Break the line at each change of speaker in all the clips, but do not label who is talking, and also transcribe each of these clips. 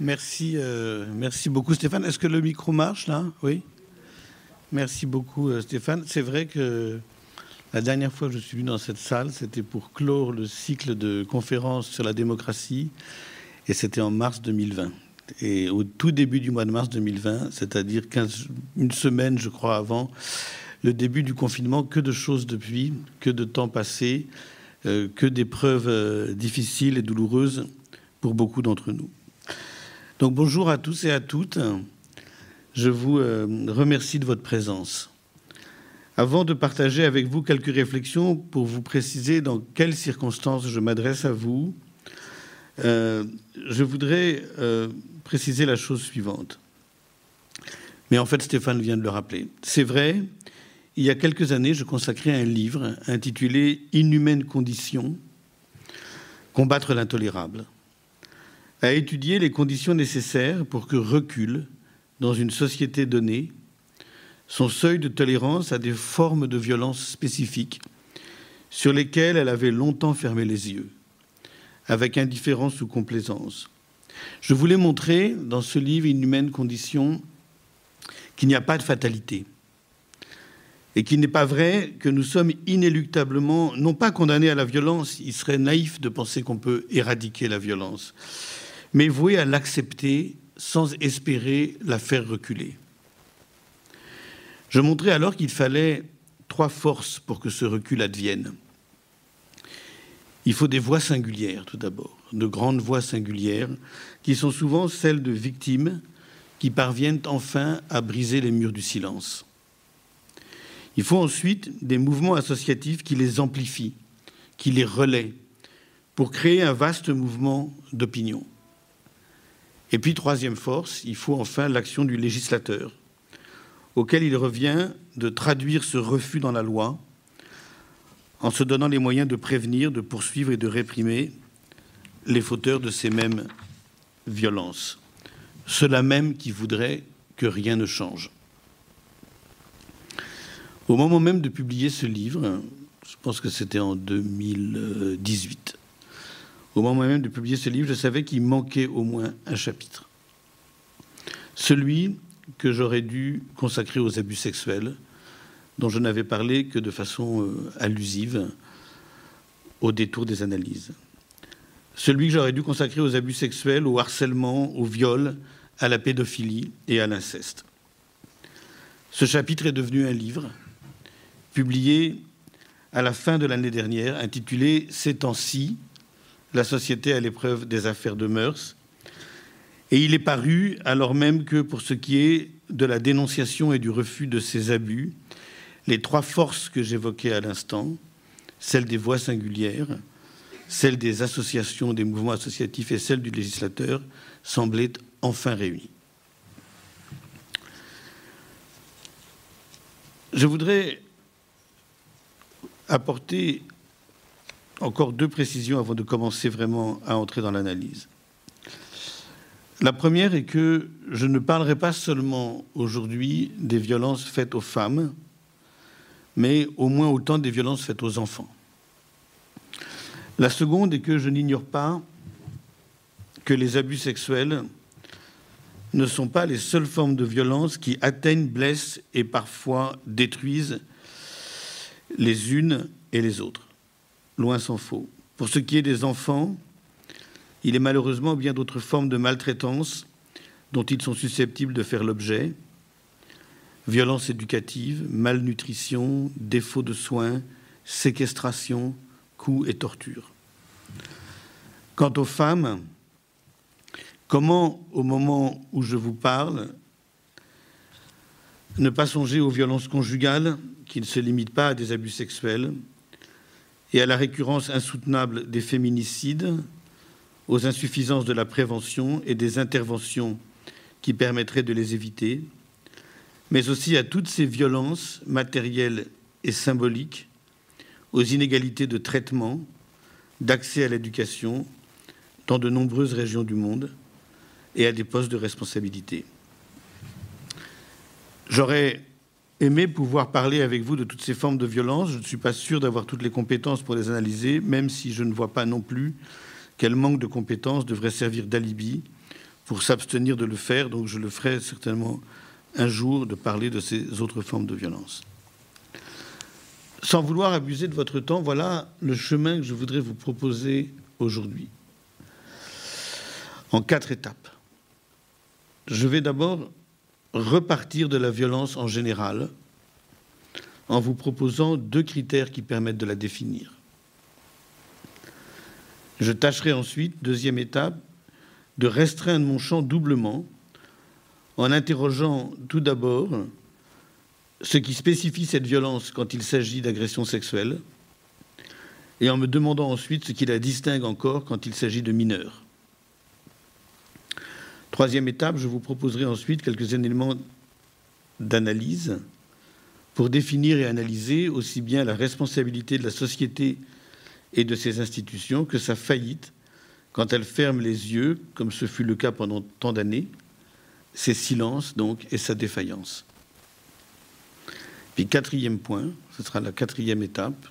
Merci, euh, merci beaucoup Stéphane. Est-ce que le micro marche là? Oui. Merci beaucoup euh, Stéphane. C'est vrai que la dernière fois que je suis venu dans cette salle, c'était pour clore le cycle de conférences sur la démocratie, et c'était en mars 2020. Et au tout début du mois de mars 2020, c'est-à-dire une semaine, je crois, avant le début du confinement, que de choses depuis, que de temps passé, euh, que d'épreuves difficiles et douloureuses pour beaucoup d'entre nous. Donc bonjour à tous et à toutes. Je vous euh, remercie de votre présence. Avant de partager avec vous quelques réflexions pour vous préciser dans quelles circonstances je m'adresse à vous, je voudrais préciser la chose suivante. Mais en fait, Stéphane vient de le rappeler. C'est vrai, il y a quelques années, je consacrais un livre intitulé Inhumaines conditions, combattre l'intolérable, à étudier les conditions nécessaires pour que recule, dans une société donnée, son seuil de tolérance à des formes de violence spécifiques sur lesquelles elle avait longtemps fermé les yeux, avec indifférence ou complaisance, je voulais montrer dans ce livre Inhumaine condition qu'il n'y a pas de fatalité et qu'il n'est pas vrai que nous sommes inéluctablement, non pas condamnés à la violence, il serait naïf de penser qu'on peut éradiquer la violence, mais voués à l'accepter sans espérer la faire reculer. Je montrais alors qu'il fallait trois forces pour que ce recul advienne. Il faut des voix singulières, tout d'abord, de grandes voix singulières, qui sont souvent celles de victimes qui parviennent enfin à briser les murs du silence. Il faut ensuite des mouvements associatifs qui les amplifient, qui les relaient, pour créer un vaste mouvement d'opinion. Et puis, troisième force, il faut enfin l'action du législateur, auquel il revient de traduire ce refus dans la loi en se donnant les moyens de prévenir, de poursuivre et de réprimer les fauteurs de ces mêmes violences, ceux-là même qui voudraient que rien ne change. Au moment même de publier ce livre, je pense que c'était en 2018, au moment même de publier ce livre, je savais qu'il manquait au moins un chapitre. Celui que j'aurais dû consacrer aux abus sexuels, dont je n'avais parlé que de façon euh, allusive au détour des analyses. Celui que j'aurais dû consacrer aux abus sexuels, au harcèlement, au viol, à la pédophilie et à l'inceste. Ce chapitre est devenu un livre, publié à la fin de l'année dernière, intitulé Ces temps-ci, la société à l'épreuve des affaires de mœurs. Et il est paru alors même que pour ce qui est de la dénonciation et du refus de ces abus, les trois forces que j'évoquais à l'instant, celle des voix singulières, celle des associations, des mouvements associatifs et celle du législateur, semblaient enfin réunies. Je voudrais apporter encore deux précisions avant de commencer vraiment à entrer dans l'analyse. La première est que je ne parlerai pas seulement aujourd'hui des violences faites aux femmes, mais au moins autant des violences faites aux enfants. La seconde est que je n'ignore pas que les abus sexuels ne sont pas les seules formes de violence qui atteignent, blessent et parfois détruisent les unes et les autres. Loin s'en faut. Pour ce qui est des enfants, il est malheureusement bien d'autres formes de maltraitance dont ils sont susceptibles de faire l'objet, violence éducative, malnutrition, défaut de soins, séquestration, coups et torture. Quant aux femmes, comment, au moment où je vous parle, ne pas songer aux violences conjugales qui ne se limitent pas à des abus sexuels et à la récurrence insoutenable des féminicides, aux insuffisances de la prévention et des interventions qui permettraient de les éviter, mais aussi à toutes ces violences matérielles et symboliques, aux inégalités de traitement, d'accès à l'éducation dans de nombreuses régions du monde et à des postes de responsabilité. J'aurais aimé pouvoir parler avec vous de toutes ces formes de violence. Je ne suis pas sûr d'avoir toutes les compétences pour les analyser, même si je ne vois pas non plus quel manque de compétences devrait servir d'alibi pour s'abstenir de le faire, donc je le ferai certainement un jour de parler de ces autres formes de violence. Sans vouloir abuser de votre temps, voilà le chemin que je voudrais vous proposer aujourd'hui, en quatre étapes. Je vais d'abord repartir de la violence en général en vous proposant deux critères qui permettent de la définir. Je tâcherai ensuite, deuxième étape, de restreindre mon champ doublement en interrogeant tout d'abord ce qui spécifie cette violence quand il s'agit d'agression sexuelle et en me demandant ensuite ce qui la distingue encore quand il s'agit de mineurs. Troisième étape, je vous proposerai ensuite quelques éléments d'analyse pour définir et analyser aussi bien la responsabilité de la société et de ses institutions que sa faillite quand elle ferme les yeux, comme ce fut le cas pendant tant d'années, ses silences donc et sa défaillance. Puis quatrième point, ce sera la quatrième étape,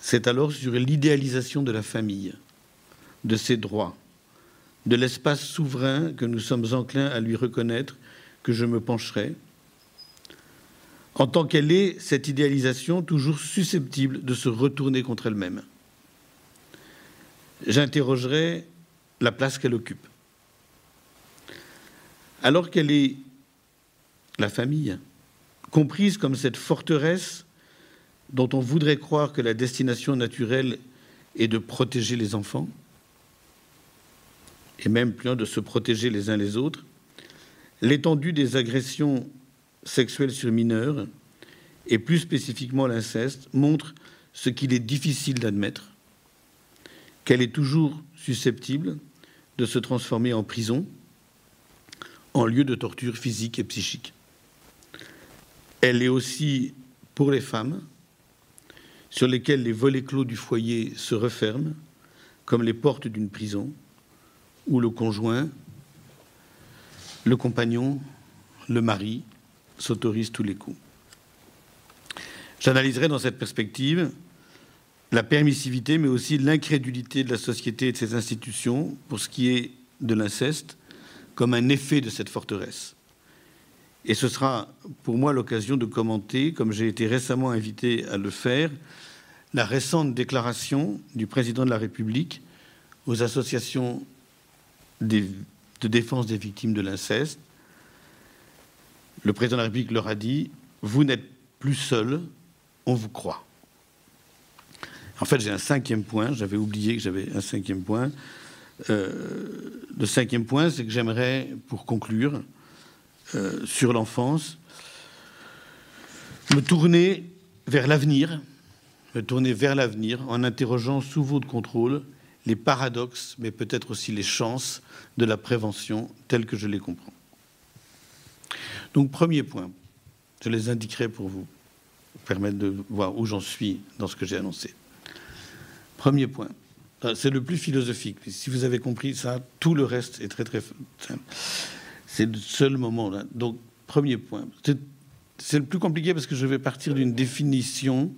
c'est alors sur l'idéalisation de la famille, de ses droits, de l'espace souverain que nous sommes enclins à lui reconnaître que je me pencherai, en tant qu'elle est, cette idéalisation toujours susceptible de se retourner contre elle-même. J'interrogerai la place qu'elle occupe. Alors qu'elle est la famille, comprise comme cette forteresse dont on voudrait croire que la destination naturelle est de protéger les enfants, et même plus de se protéger les uns les autres, l'étendue des agressions sexuelles sur mineurs, et plus spécifiquement l'inceste, montre ce qu'il est difficile d'admettre, qu'elle est toujours susceptible de se transformer en prison, en lieu de torture physique et psychique. Elle est aussi, pour les femmes, sur lesquelles les volets clos du foyer se referment, comme les portes d'une prison, où le conjoint, le compagnon, le mari s'autorisent tous les coups. J'analyserai dans cette perspective la permissivité, mais aussi l'incrédulité de la société et de ses institutions pour ce qui est de l'inceste, comme un effet de cette forteresse. Et ce sera pour moi l'occasion de commenter, comme j'ai été récemment invité à le faire, la récente déclaration du président de la République aux associations de défense des victimes de l'inceste. Le président de la République leur a dit Vous n'êtes plus seul, on vous croit. En fait, j'ai un cinquième point, j'avais oublié que j'avais un cinquième point. Euh, le cinquième point, c'est que j'aimerais, pour conclure, euh, sur l'enfance, me tourner vers l'avenir, me tourner vers l'avenir en interrogeant sous votre contrôle les paradoxes, mais peut-être aussi les chances de la prévention telles que je les comprends. Donc, premier point, je les indiquerai pour vous permettre de voir où j'en suis dans ce que j'ai annoncé. Premier point, c'est le plus philosophique. Si vous avez compris ça, tout le reste est très très simple. C'est le seul moment là. Donc, premier point. C'est le plus compliqué parce que je vais partir d'une définition.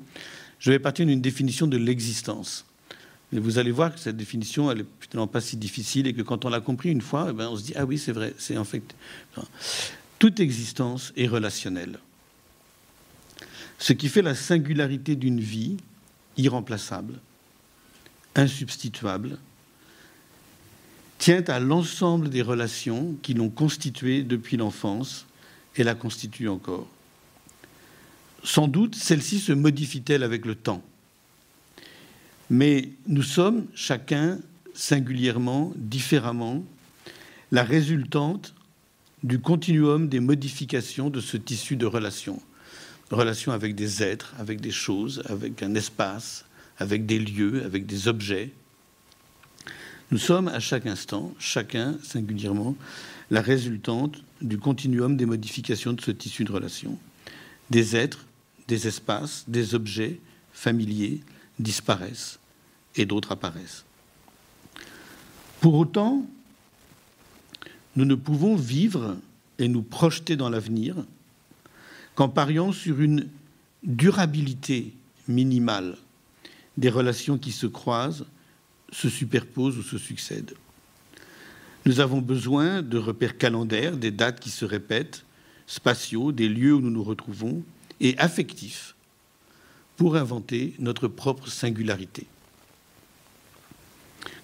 Je vais partir d'une définition de l'existence. Mais vous allez voir que cette définition, elle est finalement pas si difficile et que quand on l'a compris une fois, eh ben, on se dit ah oui c'est vrai, c'est en fait toute existence est relationnelle. Ce qui fait la singularité d'une vie irremplaçable, insubstituable, tient à l'ensemble des relations qui l'ont constituée depuis l'enfance et la constituent encore. Sans doute, celle-ci se modifie-t-elle avec le temps mais nous sommes chacun singulièrement, différemment, la résultante du continuum des modifications de ce tissu de relations. Relations avec des êtres, avec des choses, avec un espace, avec des lieux, avec des objets. Nous sommes à chaque instant, chacun singulièrement, la résultante du continuum des modifications de ce tissu de relations. Des êtres, des espaces, des objets familiers, disparaissent et d'autres apparaissent. Pour autant, nous ne pouvons vivre et nous projeter dans l'avenir qu'en pariant sur une durabilité minimale des relations qui se croisent, se superposent ou se succèdent. Nous avons besoin de repères calendaires, des dates qui se répètent, spatiaux, des lieux où nous nous retrouvons, et affectifs, pour inventer notre propre singularité.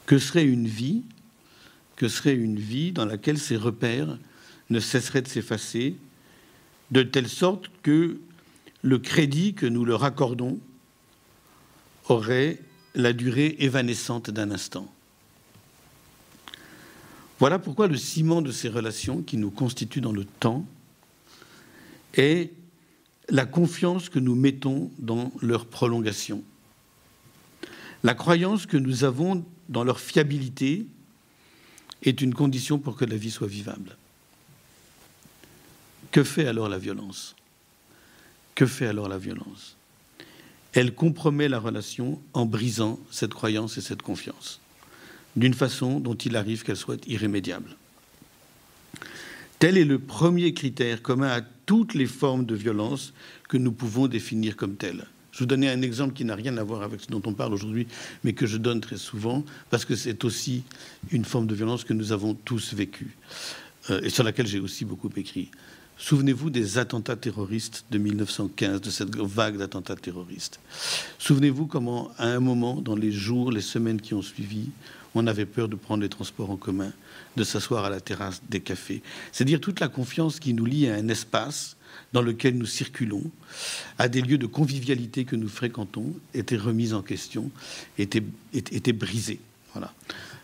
Que serait une vie Que serait une vie dans laquelle ces repères ne cesseraient de s'effacer, de telle sorte que le crédit que nous leur accordons aurait la durée évanescente d'un instant. Voilà pourquoi le ciment de ces relations qui nous constituent dans le temps est la confiance que nous mettons dans leur prolongation, la croyance que nous avons dans leur fiabilité est une condition pour que la vie soit vivable. Que fait alors la violence? Que fait alors la violence? Elle compromet la relation en brisant cette croyance et cette confiance, d'une façon dont il arrive qu'elle soit irrémédiable. Tel est le premier critère commun à toutes les formes de violence que nous pouvons définir comme telles. Je vous donner un exemple qui n'a rien à voir avec ce dont on parle aujourd'hui, mais que je donne très souvent, parce que c'est aussi une forme de violence que nous avons tous vécue, euh, et sur laquelle j'ai aussi beaucoup écrit. Souvenez-vous des attentats terroristes de 1915, de cette vague d'attentats terroristes. Souvenez-vous comment, à un moment, dans les jours, les semaines qui ont suivi, on avait peur de prendre les transports en commun, de s'asseoir à la terrasse des cafés. C'est dire toute la confiance qui nous lie à un espace dans lequel nous circulons, à des lieux de convivialité que nous fréquentons, était remise en question, était, était, brisée. Voilà.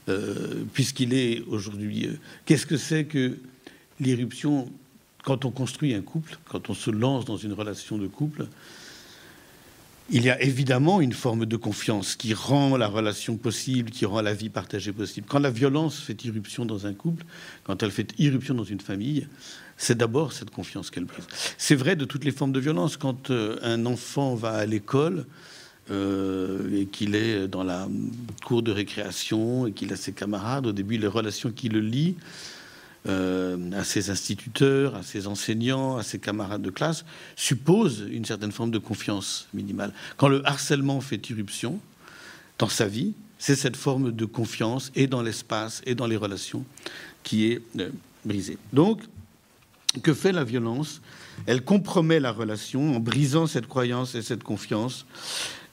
Euh, puisqu'il est aujourd'hui. Euh, qu'est-ce que c'est que l'irruption quand on construit un couple, quand on se lance dans une relation de couple il y a évidemment une forme de confiance qui rend la relation possible, qui rend la vie partagée possible. Quand la violence fait irruption dans un couple, quand elle fait irruption dans une famille, c'est d'abord cette confiance qu'elle brise. C'est vrai de toutes les formes de violence. Quand euh, un enfant va à l'école euh, et qu'il est dans la cour de récréation et qu'il a ses camarades, au début, les relations qui le lient, euh, à ses instituteurs, à ses enseignants, à ses camarades de classe, suppose une certaine forme de confiance minimale. Quand le harcèlement fait irruption dans sa vie, c'est cette forme de confiance et dans l'espace et dans les relations qui est euh, brisée. Donc, que fait la violence? Elle compromet la relation en brisant cette croyance et cette confiance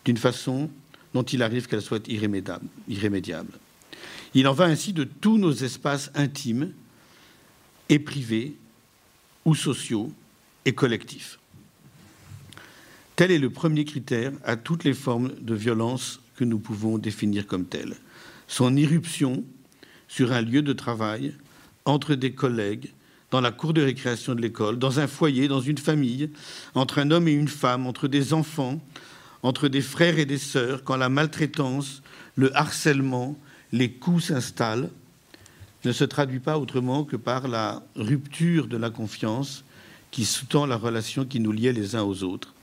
d'une façon dont il arrive qu'elle soit irrémédiable. irrémédiable. Il en va ainsi de tous nos espaces intimes et privés ou sociaux et collectifs. Tel est le premier critère à toutes les formes de violence que nous pouvons définir comme telles. Son irruption sur un lieu de travail, entre des collègues, dans la cour de récréation de l'école, dans un foyer, dans une famille, entre un homme et une femme, entre des enfants, entre des frères et des sœurs, quand la maltraitance, le harcèlement, les coups s'installent, ne se traduit pas autrement que par la rupture de la confiance qui sous-tend la relation qui nous liait les uns aux autres.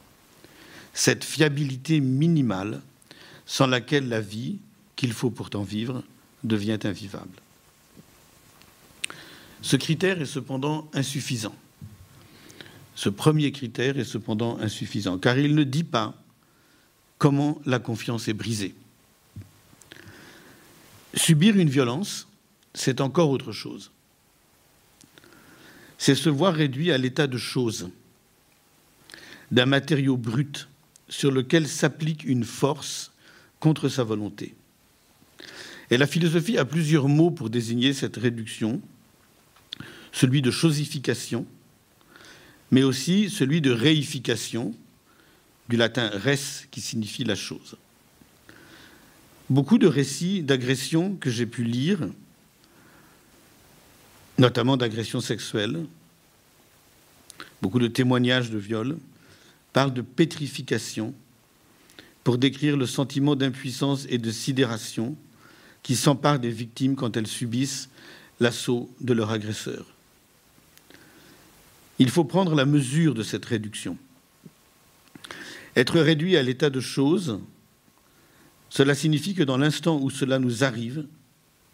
Cette fiabilité minimale sans laquelle la vie, qu'il faut pourtant vivre, devient invivable. Ce critère est cependant insuffisant. Ce premier critère est cependant insuffisant, car il ne dit pas comment la confiance est brisée. Subir une violence, c'est encore autre chose. C'est se voir réduit à l'état de chose, d'un matériau brut sur lequel s'applique une force contre sa volonté. Et la philosophie a plusieurs mots pour désigner cette réduction, celui de chosification, mais aussi celui de réification, du latin res qui signifie la chose. Beaucoup de récits d'agressions que j'ai pu lire notamment d'agressions sexuelles, beaucoup de témoignages de viol, parlent de pétrification pour décrire le sentiment d'impuissance et de sidération qui s'empare des victimes quand elles subissent l'assaut de leur agresseur. Il faut prendre la mesure de cette réduction. Être réduit à l'état de choses, cela signifie que dans l'instant où cela nous arrive,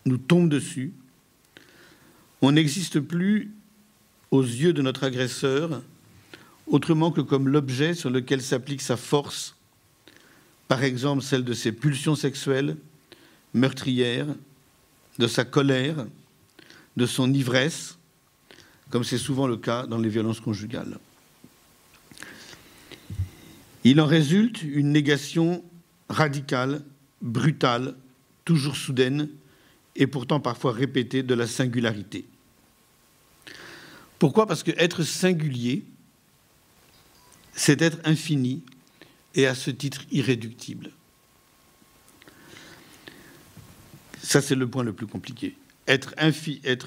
nous tombe dessus, on n'existe plus aux yeux de notre agresseur autrement que comme l'objet sur lequel s'applique sa force, par exemple celle de ses pulsions sexuelles, meurtrières, de sa colère, de son ivresse, comme c'est souvent le cas dans les violences conjugales. Il en résulte une négation radicale, brutale, toujours soudaine et pourtant parfois répétée de la singularité. Pourquoi? Parce que être singulier, c'est être infini et à ce titre irréductible. Ça, c'est le point le plus compliqué. Être,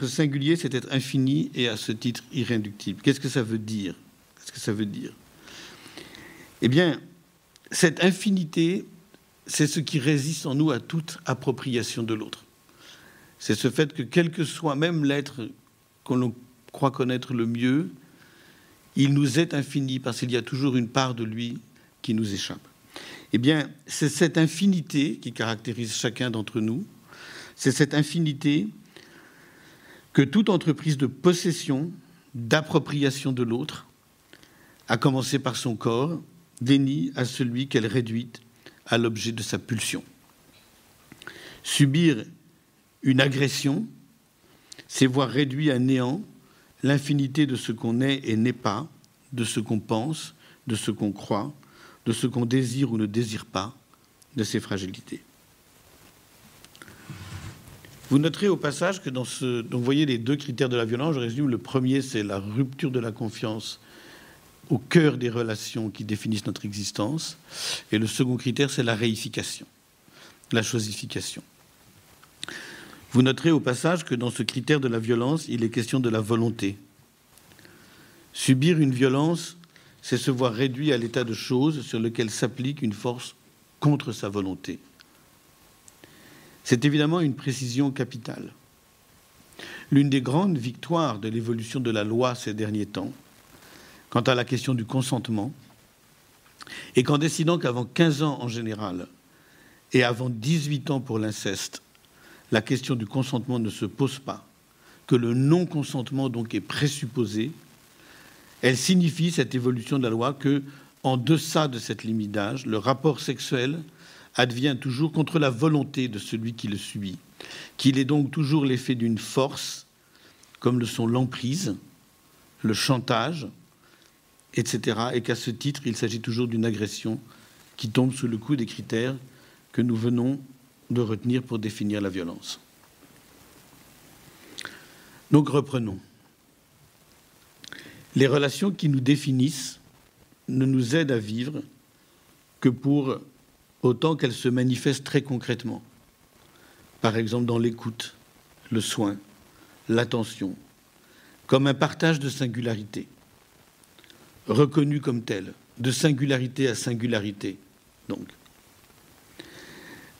singulier, c'est être infini et à ce titre irréductible. Qu'est-ce que ça veut dire? Qu'est-ce que ça veut dire? Eh bien, cette infinité, c'est ce qui résiste en nous à toute appropriation de l'autre. C'est ce fait que quel que soit même l'être qu'on croit connaître le mieux, il nous est infini parce qu'il y a toujours une part de lui qui nous échappe. Eh bien, c'est cette infinité qui caractérise chacun d'entre nous, c'est cette infinité que toute entreprise de possession, d'appropriation de l'autre, à commencer par son corps, dénie à celui qu'elle réduit à l'objet de sa pulsion. Subir une agression, c'est voir réduit à néant l'infinité de ce qu'on est et n'est pas, de ce qu'on pense, de ce qu'on croit, de ce qu'on désire ou ne désire pas, de ses fragilités. Vous noterez au passage que dans ce. Donc, vous voyez les deux critères de la violence. Je résume. Le premier, c'est la rupture de la confiance au cœur des relations qui définissent notre existence. Et le second critère, c'est la réification, la chosification. Vous noterez au passage que dans ce critère de la violence, il est question de la volonté. Subir une violence, c'est se voir réduit à l'état de choses sur lequel s'applique une force contre sa volonté. C'est évidemment une précision capitale. L'une des grandes victoires de l'évolution de la loi ces derniers temps, quant à la question du consentement, est qu'en décidant qu'avant 15 ans en général et avant 18 ans pour l'inceste, la question du consentement ne se pose pas, que le non-consentement donc est présupposé, elle signifie cette évolution de la loi que, en deçà de cette limite d'âge, le rapport sexuel advient toujours contre la volonté de celui qui le subit, qu'il est donc toujours l'effet d'une force, comme le sont l'emprise, le chantage, etc., et qu'à ce titre, il s'agit toujours d'une agression qui tombe sous le coup des critères que nous venons de retenir pour définir la violence. Donc reprenons. Les relations qui nous définissent ne nous aident à vivre que pour autant qu'elles se manifestent très concrètement. Par exemple dans l'écoute, le soin, l'attention, comme un partage de singularité, reconnu comme tel, de singularité à singularité. Donc,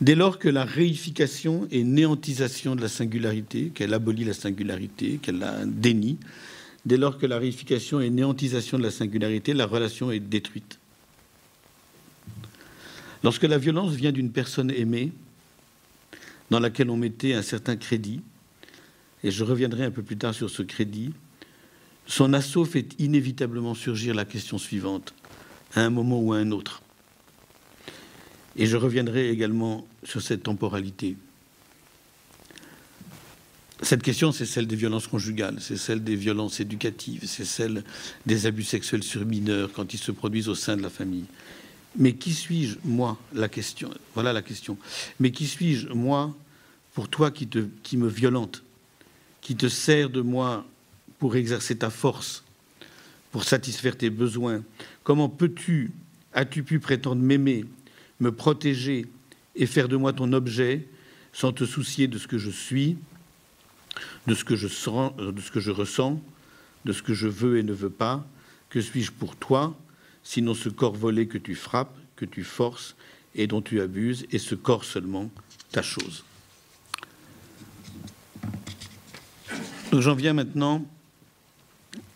Dès lors que la réification et néantisation de la singularité, qu'elle abolit la singularité, qu'elle la dénie, dès lors que la réification et néantisation de la singularité, la relation est détruite. Lorsque la violence vient d'une personne aimée, dans laquelle on mettait un certain crédit, et je reviendrai un peu plus tard sur ce crédit, son assaut fait inévitablement surgir la question suivante, à un moment ou à un autre. Et je reviendrai également sur cette temporalité. Cette question, c'est celle des violences conjugales, c'est celle des violences éducatives, c'est celle des abus sexuels sur mineurs quand ils se produisent au sein de la famille. Mais qui suis-je, moi La question. Voilà la question. Mais qui suis-je, moi, pour toi qui, me violente, qui te sert de moi pour exercer ta force, pour satisfaire tes besoins? Comment peux-tu, as-tu pu prétendre m'aimer me protéger et faire de moi ton objet sans te soucier de ce que je suis, de ce que je, sens, de ce que je ressens, de ce que je veux et ne veux pas. Que suis-je pour toi, sinon ce corps volé que tu frappes, que tu forces et dont tu abuses, et ce corps seulement, ta chose? J'en viens maintenant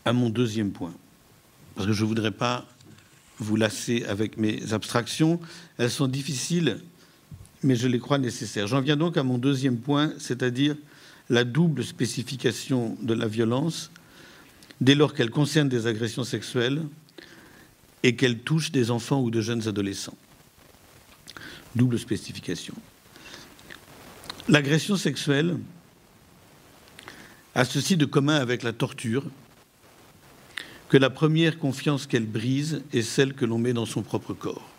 à mon deuxième point, parce que je ne voudrais pas vous lasser avec mes abstractions. Elles sont difficiles, mais je les crois nécessaires. J'en viens donc à mon deuxième point, c'est-à-dire la double spécification de la violence dès lors qu'elle concerne des agressions sexuelles et qu'elle touche des enfants ou de jeunes adolescents. Double spécification. L'agression sexuelle a ceci de commun avec la torture que la première confiance qu'elle brise est celle que l'on met dans son propre corps.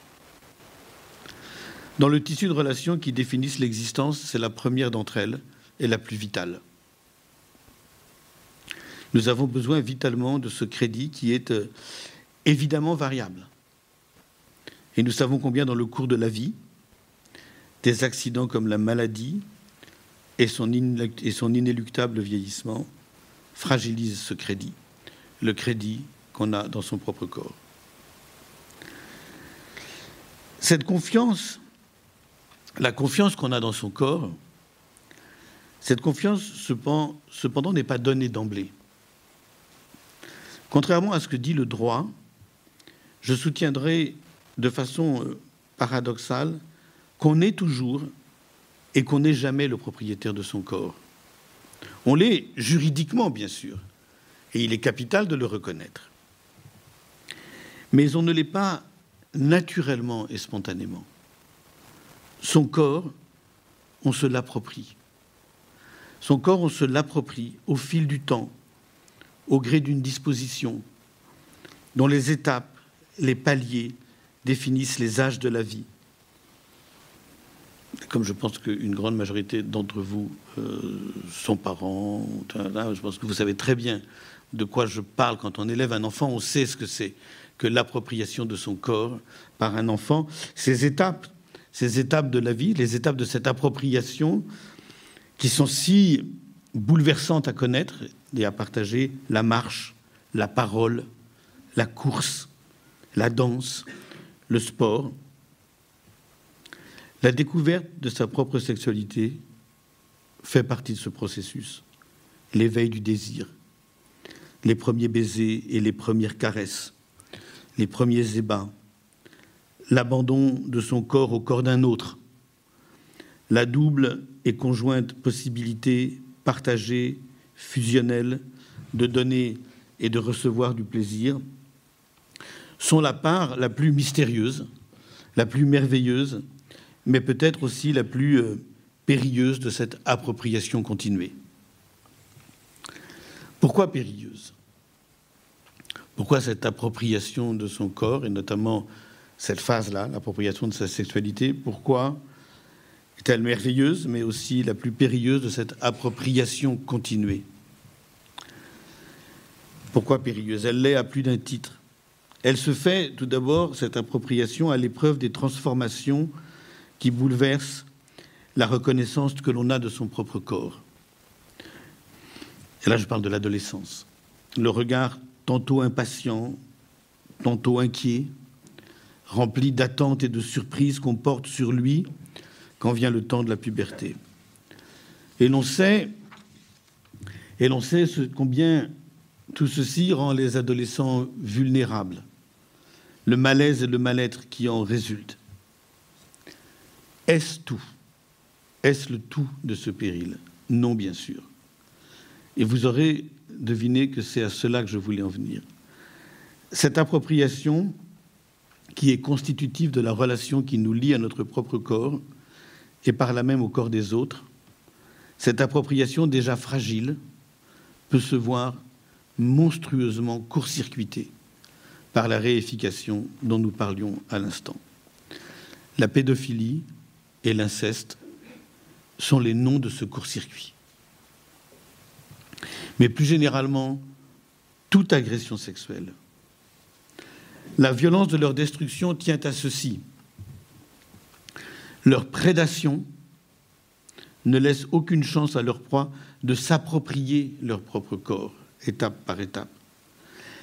Dans le tissu de relations qui définissent l'existence, c'est la première d'entre elles et la plus vitale. Nous avons besoin vitalement de ce crédit qui est euh, évidemment variable. Et nous savons combien dans le cours de la vie, des accidents comme la maladie et son, et son inéluctable vieillissement fragilisent ce crédit, le crédit qu'on a dans son propre corps. Cette confiance la confiance qu'on a dans son corps, cette confiance, cependant, n'est pas donnée d'emblée. Contrairement à ce que dit le droit, je soutiendrai de façon euh, paradoxale qu'on est toujours et qu'on n'est jamais le propriétaire de son corps. On l'est juridiquement, bien sûr, et il est capital de le reconnaître. Mais on ne l'est pas naturellement et spontanément. Son corps, on se l'approprie. Son corps, on se l'approprie au fil du temps, au gré d'une disposition, dont les étapes, les paliers définissent les âges de la vie. Comme je pense qu'une grande majorité d'entre vous euh, sont parents, je pense que vous savez très bien de quoi je parle quand on élève un enfant, on sait ce que c'est que l'appropriation de son corps par un enfant. Ces étapes ces étapes de la vie, les étapes de cette appropriation qui sont si bouleversantes à connaître et à partager, la marche, la parole, la course, la danse, le sport. La découverte de sa propre sexualité fait partie de ce processus. L'éveil du désir, les premiers baisers et les premières caresses, les premiers ébats, l'abandon de son corps au corps d'un autre, la double et conjointe possibilité partagée, fusionnelle, de donner et de recevoir du plaisir, sont la part la plus mystérieuse, la plus merveilleuse, mais peut-être aussi la plus euh, périlleuse de cette appropriation continuée. Pourquoi périlleuse? Pourquoi cette appropriation de son corps, et notamment cette phase-là, l'appropriation de sa sexualité. Pourquoi est-elle merveilleuse, mais aussi la plus périlleuse de cette appropriation continuée? Pourquoi périlleuse? Elle l'est à plus d'un titre. Elle se fait tout d'abord, cette appropriation, à l'épreuve des transformations qui bouleversent la reconnaissance que l'on a de son propre corps. Et là, je parle de l'adolescence. Le regard tantôt impatient, tantôt inquiet, rempli d'attentes et de surprises qu'on porte sur lui quand vient le temps de la puberté. Et l'on sait, et l'on sait combien tout ceci rend les adolescents vulnérables, le malaise et le mal-être qui en résultent. Est-ce tout? Est-ce le tout de ce péril? Non, bien sûr. Et vous aurez deviné que c'est à cela que je voulais en venir. Cette appropriation qui est constitutif de la relation qui nous lie à notre propre corps et par là même au corps des autres, cette appropriation déjà fragile peut se voir monstrueusement court-circuitée par la réification dont nous parlions à l'instant. La pédophilie et l'inceste sont les noms de ce court-circuit. Mais plus généralement, toute agression sexuelle la violence de leur destruction tient à ceci. Leur prédation ne laisse aucune chance à leur proie de s'approprier leur propre corps, étape par étape.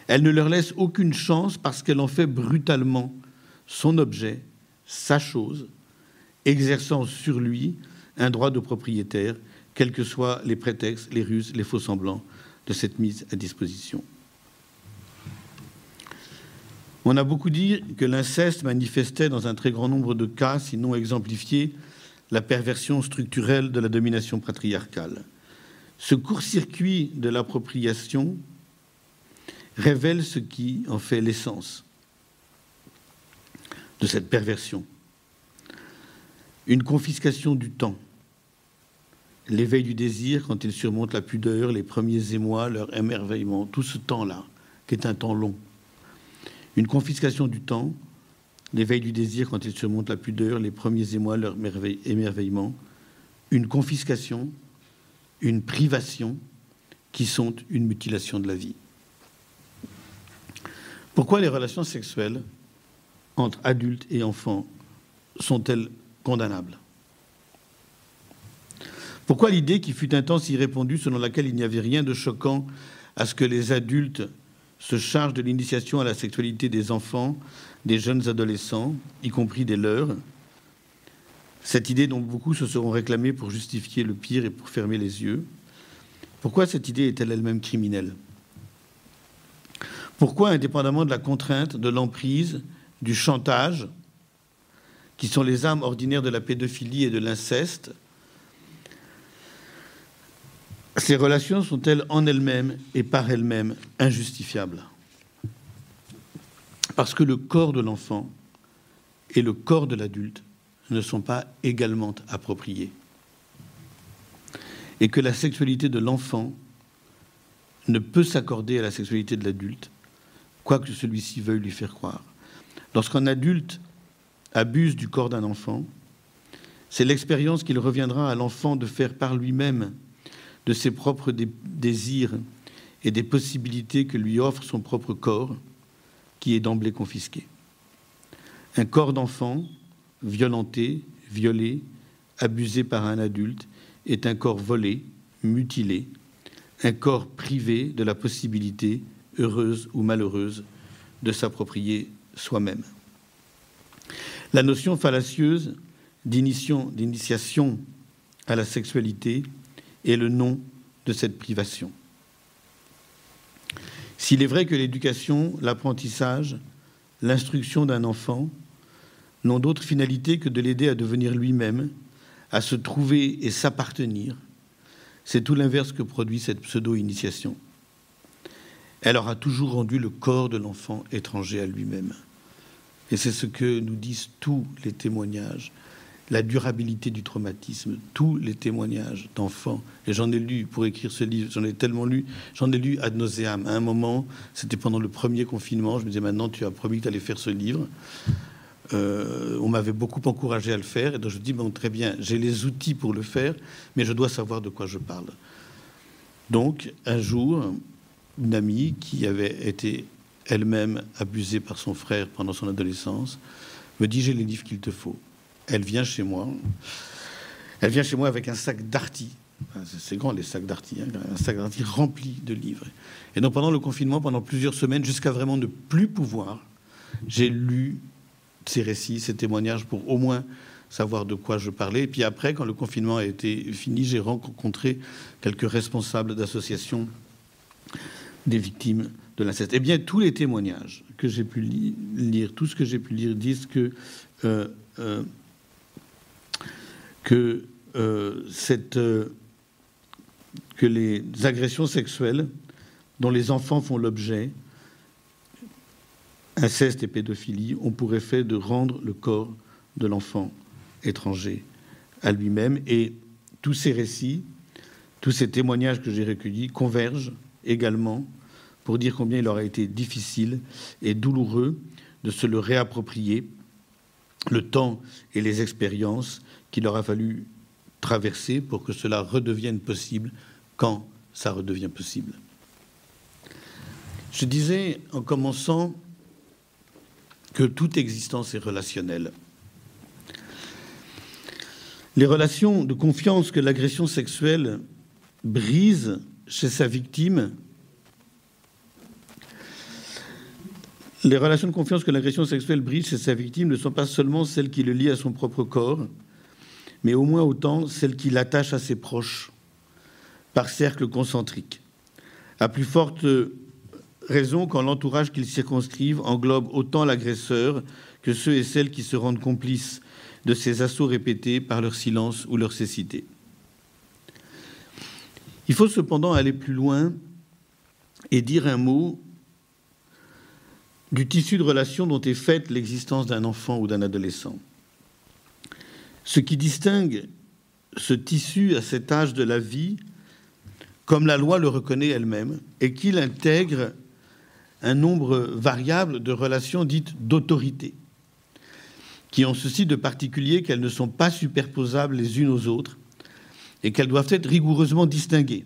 Elle ne leur laisse aucune chance parce qu'elle en fait brutalement son objet, sa chose, exerçant sur lui un droit de propriétaire, quels que soient les prétextes, les ruses, les faux semblants de cette mise à disposition. On a beaucoup dit que l'inceste manifestait dans un très grand nombre de cas, sinon exemplifié, la perversion structurelle de la domination patriarcale. Ce court-circuit de l'appropriation révèle ce qui en fait l'essence de cette perversion. Une confiscation du temps. L'éveil du désir quand il surmonte la pudeur, les premiers émois, leur émerveillement, tout ce temps-là, qui est un temps long. Une confiscation du temps, l'éveil du désir quand il surmonte la pudeur, les premiers émois, leur émerveillement, une confiscation, une privation qui sont une mutilation de la vie. Pourquoi les relations sexuelles entre adultes et enfants sont-elles condamnables? Pourquoi l'idée qui fut un temps si selon laquelle il n'y avait rien de choquant à ce que les adultes se chargent de l'initiation à la sexualité des enfants, des jeunes adolescents, y compris des leurs, cette idée dont beaucoup se seront réclamés pour justifier le pire et pour fermer les yeux, pourquoi cette idée est-elle elle-même criminelle? Pourquoi, indépendamment de la contrainte, de l'emprise, du chantage, qui sont les âmes ordinaires de la pédophilie et de l'inceste, ces relations sont-elles en elles-mêmes et par elles-mêmes injustifiables? Parce que le corps de l'enfant et le corps de l'adulte ne sont pas également appropriés. Et que la sexualité de l'enfant ne peut s'accorder à la sexualité de l'adulte, quoi que celui-ci veuille lui faire croire. Lorsqu'un adulte abuse du corps d'un enfant, c'est l'expérience qu'il reviendra à l'enfant de faire par lui-même de ses propres désirs et des possibilités que lui offre son propre corps, qui est d'emblée confisqué. Un corps d'enfant violenté, violé, abusé par un adulte, est un corps volé, mutilé, un corps privé de la possibilité, heureuse ou malheureuse, de s'approprier soi-même. La notion fallacieuse d'initiation à la sexualité est le nom de cette privation. S'il est vrai que l'éducation, l'apprentissage, l'instruction d'un enfant n'ont d'autre finalité que de l'aider à devenir lui-même, à se trouver et s'appartenir. C'est tout l'inverse que produit cette pseudo-initiation. Elle aura toujours rendu le corps de l'enfant étranger à lui-même. Et c'est ce que nous disent tous les témoignages, la durabilité du traumatisme, tous les témoignages d'enfants. Et j'en ai lu pour écrire ce livre, j'en ai tellement lu, j'en ai lu ad nauseam. À un moment, c'était pendant le premier confinement, je me disais maintenant tu as promis que tu allais faire ce livre. Euh, on m'avait beaucoup encouragé à le faire. Et donc je dis, bon, très bien, j'ai les outils pour le faire, mais je dois savoir de quoi je parle. Donc, un jour, une amie qui avait été elle-même abusée par son frère pendant son adolescence me dit, j'ai les livres qu'il te faut. Elle vient chez moi. Elle vient chez moi avec un sac d'arty. C'est grand les sacs d'arty, hein, un sac d'arty rempli de livres. Et donc pendant le confinement, pendant plusieurs semaines, jusqu'à vraiment ne plus pouvoir, j'ai lu ces récits, ces témoignages pour au moins savoir de quoi je parlais. Et puis après, quand le confinement a été fini, j'ai rencontré quelques responsables d'associations des victimes de l'inceste. Eh bien, tous les témoignages que j'ai pu lire, tout ce que j'ai pu lire, disent que, euh, euh, que, euh, cette, que les agressions sexuelles dont les enfants font l'objet inceste et pédophilie ont pour effet de rendre le corps de l'enfant étranger à lui-même. Et tous ces récits, tous ces témoignages que j'ai recueillis convergent également pour dire combien il aurait été difficile et douloureux de se le réapproprier, le temps et les expériences qu'il aura fallu traverser pour que cela redevienne possible quand ça redevient possible. Je disais en commençant que toute existence est relationnelle. Les relations de confiance que l'agression sexuelle brise chez sa victime, les relations de confiance que l'agression sexuelle brise chez sa victime ne sont pas seulement celles qui le lient à son propre corps, mais au moins autant celles qui l'attachent à ses proches par cercle concentrique. À plus forte raison quand l'entourage qu'ils circonscrivent englobe autant l'agresseur que ceux et celles qui se rendent complices de ces assauts répétés par leur silence ou leur cécité. Il faut cependant aller plus loin et dire un mot du tissu de relations dont est faite l'existence d'un enfant ou d'un adolescent. Ce qui distingue se tissu à cet âge de la vie comme la loi le reconnaît elle-même et qu'il intègre un nombre variable de relations dites d'autorité, qui ont ceci de particulier qu'elles ne sont pas superposables les unes aux autres et qu'elles doivent être rigoureusement distinguées.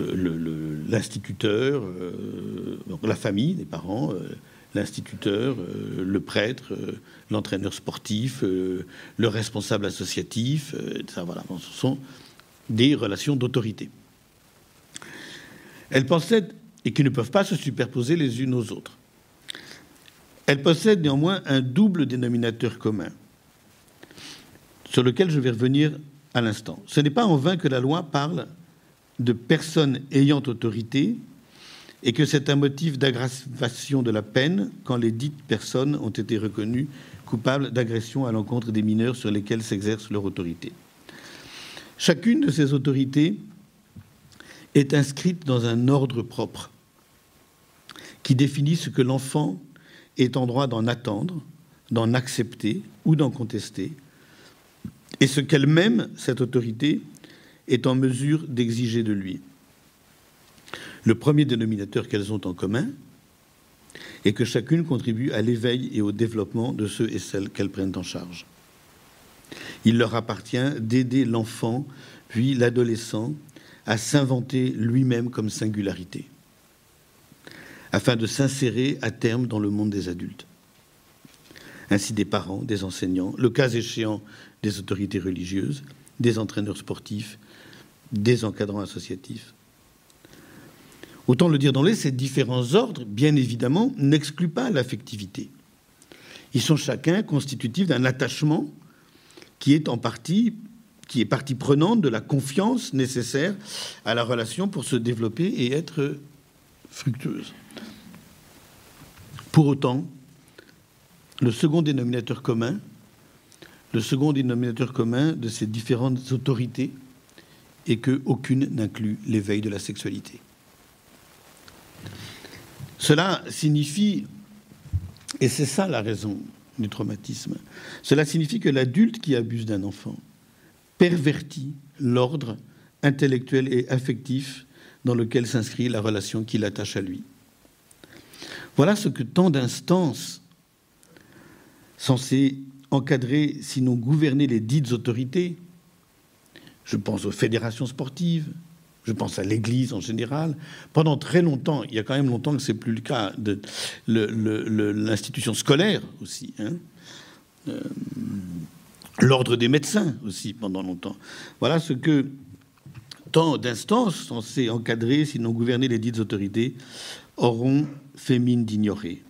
Euh, l'instituteur, euh, la famille, les parents, euh, l'instituteur, le prêtre, l'entraîneur sportif, le responsable associatif, ça, voilà, ce sont des relations d'autorité. Elles possèdent, et qui ne peuvent pas se superposer les unes aux autres. Elles possèdent néanmoins un double dénominateur commun, sur lequel je vais revenir à l'instant. Ce n'est pas en vain que la loi parle de personnes ayant autorité et que c'est un motif d'aggravation de la peine quand les dites personnes ont été reconnues coupables d'agression à l'encontre des mineurs sur lesquels s'exerce leur autorité. Chacune de ces autorités est inscrite dans un ordre propre qui définit ce que l'enfant est en droit d'en attendre, d'en accepter ou d'en contester, et ce qu'elle-même, cette autorité, est en mesure d'exiger de lui. Le premier dénominateur qu'elles ont en commun est que chacune contribue à l'éveil et au développement de ceux et celles qu'elles prennent en charge. Il leur appartient d'aider l'enfant, puis l'adolescent, à s'inventer lui-même comme singularité, afin de s'insérer à terme dans le monde des adultes. Ainsi des parents, des enseignants, le cas échéant des autorités religieuses, des entraîneurs sportifs, des encadrants associatifs. Autant le dire dans les, ces différents ordres, bien évidemment, n'excluent pas l'affectivité. Ils sont chacun constitutifs d'un attachement qui est en partie, qui est partie prenante de la confiance nécessaire à la relation pour se développer et être fructueuse. Pour autant, le second dénominateur commun, le second dénominateur commun de ces différentes autorités et qu'aucune n'inclut l'éveil de la sexualité. Cela signifie, et c'est ça la raison du traumatisme, cela signifie que l'adulte qui abuse d'un enfant pervertit l'ordre intellectuel et affectif dans lequel s'inscrit la relation qui l'attache à lui. Voilà ce que tant d'instances censées encadrer, sinon gouverner les dites autorités, je pense aux fédérations sportives, je pense à l'Église en général. Pendant très longtemps, il y a quand même longtemps que c'est plus le cas de l'institution scolaire aussi. Hein. Euh, l'ordre des médecins aussi pendant longtemps. Voilà ce que tant d'instances censées encadrer, sinon gouverner les dites autorités, auront fait mine d'ignorer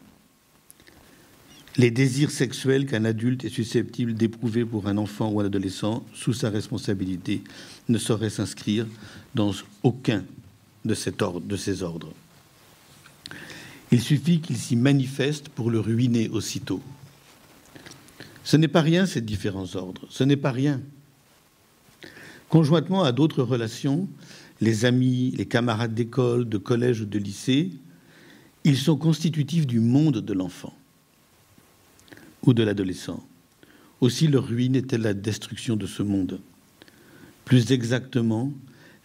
les désirs sexuels qu'un adulte est susceptible d'éprouver pour un enfant ou un adolescent sous sa responsabilité ne sauraient s'inscrire dans aucun de, de ces ordres. Il suffit qu'il s'y manifeste pour le ruiner aussitôt. Ce n'est pas rien, ces différents ordres, ce n'est pas rien. Conjointement à d'autres relations, les amis, les camarades d'école, de collège ou de lycée, ils sont constitutifs du monde de l'enfant ou de l'adolescent. Aussi leur ruine est-elle la destruction de ce monde. Plus exactement,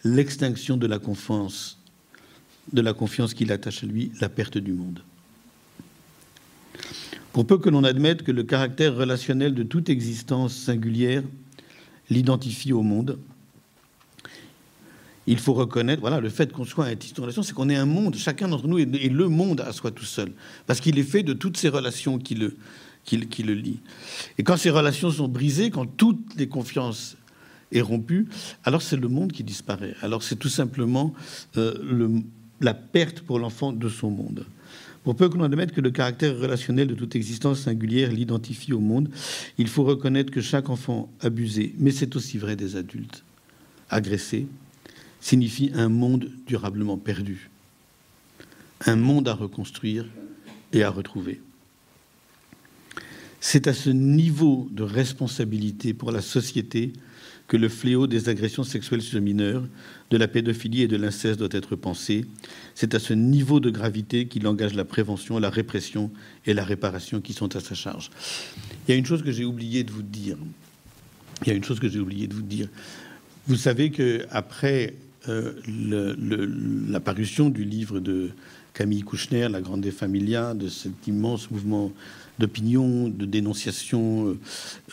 l'extinction de la confiance, de la confiance qu'il attache à lui, la perte du monde. Pour peu que l'on admette que le caractère relationnel de toute existence singulière l'identifie au monde, il faut reconnaître, voilà, le fait qu'on soit un en relation, c'est qu'on est un monde. Chacun d'entre nous est, le monde à soi tout seul, parce qu'il est fait de toutes ces relations qui le, qui, le lit. Et quand ces relations sont brisées, quand toutes les confiances est rompue, alors c'est le monde qui disparaît. Alors c'est tout simplement euh, la perte pour l'enfant de son monde. Pour peu que l'on admette que le caractère relationnel de toute existence singulière l'identifie au monde, il faut reconnaître que chaque enfant abusé, mais c'est aussi vrai des adultes, agressés, signifie un monde durablement perdu, un monde à reconstruire et à retrouver. C'est à ce niveau de responsabilité pour la société que le fléau des agressions sexuelles sur mineurs, de la pédophilie et de l'inceste doit être pensé. C'est à ce niveau de gravité qu'il engage la prévention, la répression et la réparation qui sont à sa charge. Il y a une chose que j'ai oublié de vous dire. Il y a une chose que j'ai oublié de vous dire. Vous savez que après euh, la parution du livre de Camille Kouchner, La Grande Familia, de cet immense mouvement d'opinion, de dénonciation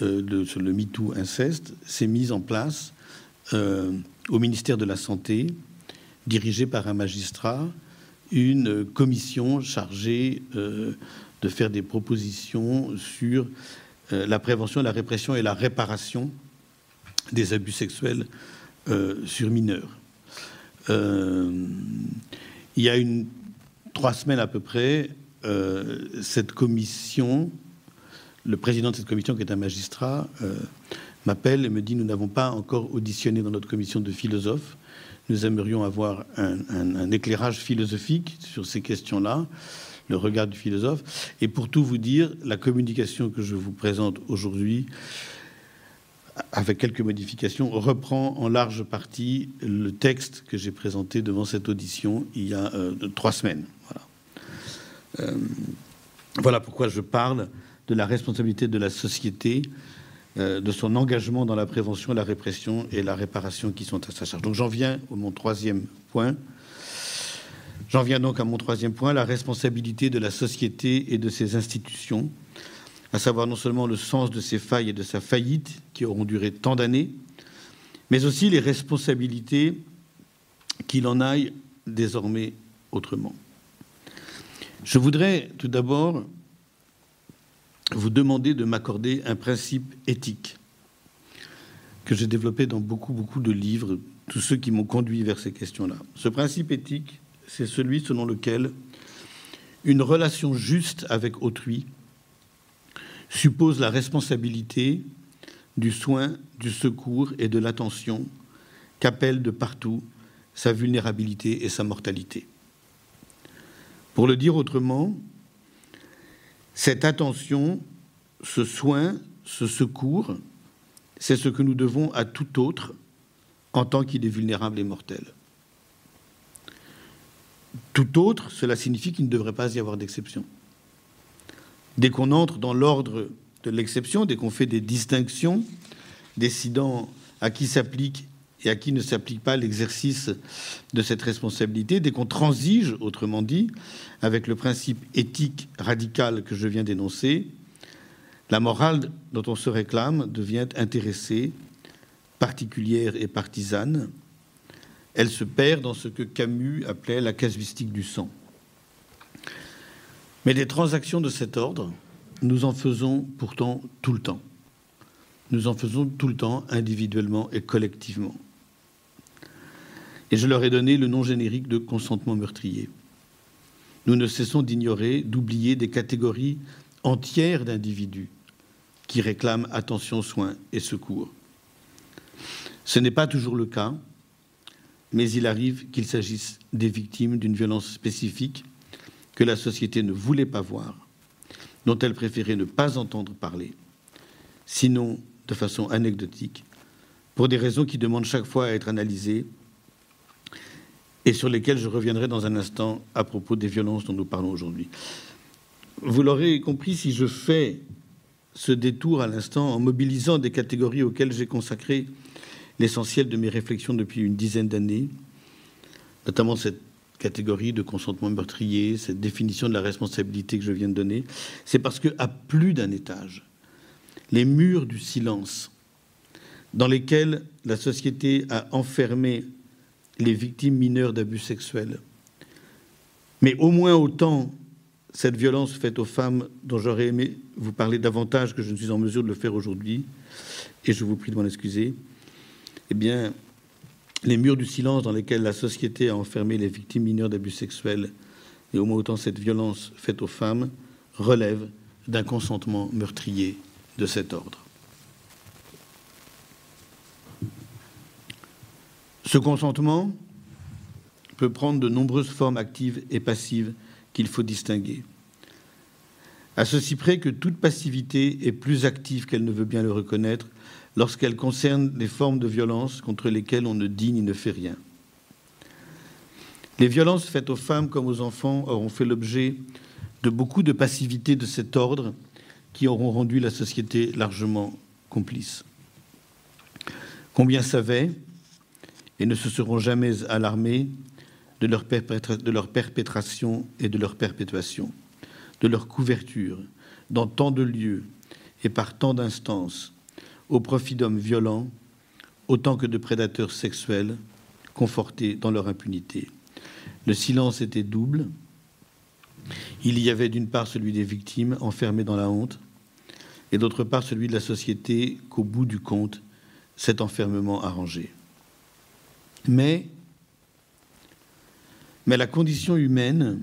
euh, de, sur le MeToo inceste, s'est mise en place euh, au ministère de la Santé, dirigée par un magistrat, une commission chargée euh, de faire des propositions sur la prévention, la répression et la réparation des abus sexuels sur mineurs. il y a une trois semaines à peu près, euh, cette commission, le président de cette commission, qui est un magistrat, euh, m'appelle et me dit Nous n'avons pas encore auditionné dans notre commission de philosophes. Nous aimerions avoir un, éclairage philosophique sur ces questions-là, le regard du philosophe. Et pour tout vous dire, la communication que je vous présente aujourd'hui, avec quelques modifications, reprend en large partie le texte que j'ai présenté devant cette audition il y a euh, trois semaines. Euh, voilà pourquoi je parle de la responsabilité de la société, euh, de son engagement dans la prévention, la répression et la réparation qui sont à sa charge. Donc j'en viens au mon troisième point. J'en viens donc à mon troisième point, la responsabilité de la société et de ses institutions, à savoir non seulement le sens de ses failles et de sa faillite qui auront duré tant d'années, mais aussi les responsabilités qu'il en aille désormais autrement. Je voudrais tout d'abord vous demander de m'accorder un principe éthique que j'ai développé dans beaucoup, beaucoup de livres, tous ceux qui m'ont conduit vers ces questions-là. Ce principe éthique, c'est celui selon lequel une relation juste avec autrui suppose la responsabilité du soin, du secours et de l'attention qu'appelle de partout sa vulnérabilité et sa mortalité. Pour le dire autrement, cette attention, ce soin, ce secours, c'est ce que nous devons à tout autre en tant qu'il est vulnérable et mortel. Tout autre, cela signifie qu'il ne devrait pas y avoir d'exception. Dès qu'on entre dans l'ordre de l'exception, dès qu'on fait des distinctions, décidant à qui s'applique et à qui ne s'applique pas l'exercice de cette responsabilité, dès qu'on transige, autrement dit, avec le principe éthique radical que je viens d'énoncer, la morale dont on se réclame devient intéressée, particulière et partisane. Elle se perd dans ce que Camus appelait la casuistique du sang. Mais des transactions de cet ordre, nous en faisons pourtant tout le temps. Nous en faisons tout le temps, individuellement et collectivement et je leur ai donné le nom générique de consentement meurtrier. Nous ne cessons d'ignorer, d'oublier des catégories entières d'individus qui réclament attention, soins et secours. Ce n'est pas toujours le cas, mais il arrive qu'il s'agisse des victimes d'une violence spécifique que la société ne voulait pas voir, dont elle préférait ne pas entendre parler, sinon de façon anecdotique, pour des raisons qui demandent chaque fois à être analysées et sur lesquels je reviendrai dans un instant à propos des violences dont nous parlons aujourd'hui. Vous l'aurez compris, si je fais ce détour à l'instant en mobilisant des catégories auxquelles j'ai consacré l'essentiel de mes réflexions depuis une dizaine d'années, notamment cette catégorie de consentement meurtrier, cette définition de la responsabilité que je viens de donner, c'est parce que à plus d'un étage, les murs du silence dans lesquels la société a enfermé les victimes mineures d'abus sexuels. Mais au moins autant cette violence faite aux femmes dont j'aurais aimé vous parler davantage que je ne suis en mesure de le faire aujourd'hui, et je vous prie de m'en excuser, eh bien, les murs du silence dans lesquels la société a enfermé les victimes mineures d'abus sexuels, et au moins autant cette violence faite aux femmes, relèvent d'un consentement meurtrier de cet ordre. Ce consentement peut prendre de nombreuses formes actives et passives qu'il faut distinguer. À ceci près que toute passivité est plus active qu'elle ne veut bien le reconnaître lorsqu'elles concernent des formes de violence contre lesquelles on ne dit ni ne fait rien. Les violences faites aux femmes comme aux enfants auront fait l'objet de beaucoup de passivité de cet ordre qui auront rendu la société largement complice. Combien savaient et ne se seront jamais alarmés de leur, perpétration et de leur perpétuation, de leur couverture dans tant de lieux et par tant d'instances, au profit d'hommes violents autant que de prédateurs sexuels confortés dans leur impunité. Le silence était double. Il y avait d'une part celui des victimes enfermées dans la honte, et d'autre part celui de la société qu'au bout du compte, cet enfermement arrangé. Mais, la condition humaine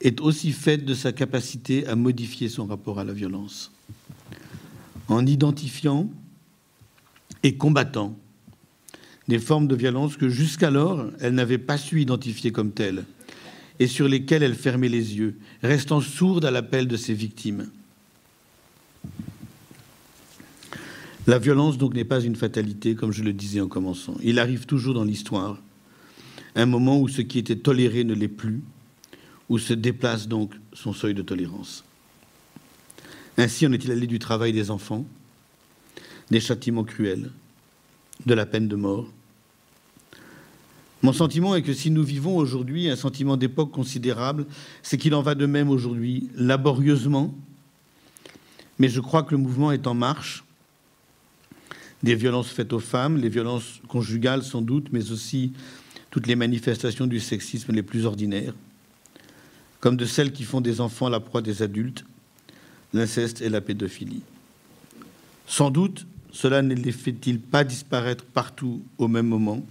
est aussi faite de sa capacité à modifier son rapport à la violence, en identifiant et combattant des formes de violence que jusqu'alors elle n'avait pas su identifier comme telles et sur lesquelles elle fermait les yeux, restant sourde à l'appel de ses victimes. La violence donc n'est pas une fatalité, comme je le disais en commençant. Il arrive toujours dans l'histoire un moment où ce qui était toléré ne l'est plus, où se déplace donc son seuil de tolérance. Ainsi en est-il allé du travail des enfants, des châtiments cruels, de la peine de mort. Mon sentiment est que si nous vivons aujourd'hui un sentiment d'époque considérable, c'est qu'il en va de même aujourd'hui, laborieusement, mais je crois que le mouvement est en marche. Des violences faites aux femmes, les violences conjugales sans doute, mais aussi toutes les manifestations du sexisme les plus ordinaires, comme de celles qui font des enfants la proie des adultes, l'inceste et la pédophilie. Sans doute, cela ne les fait-il pas disparaître partout au même moment,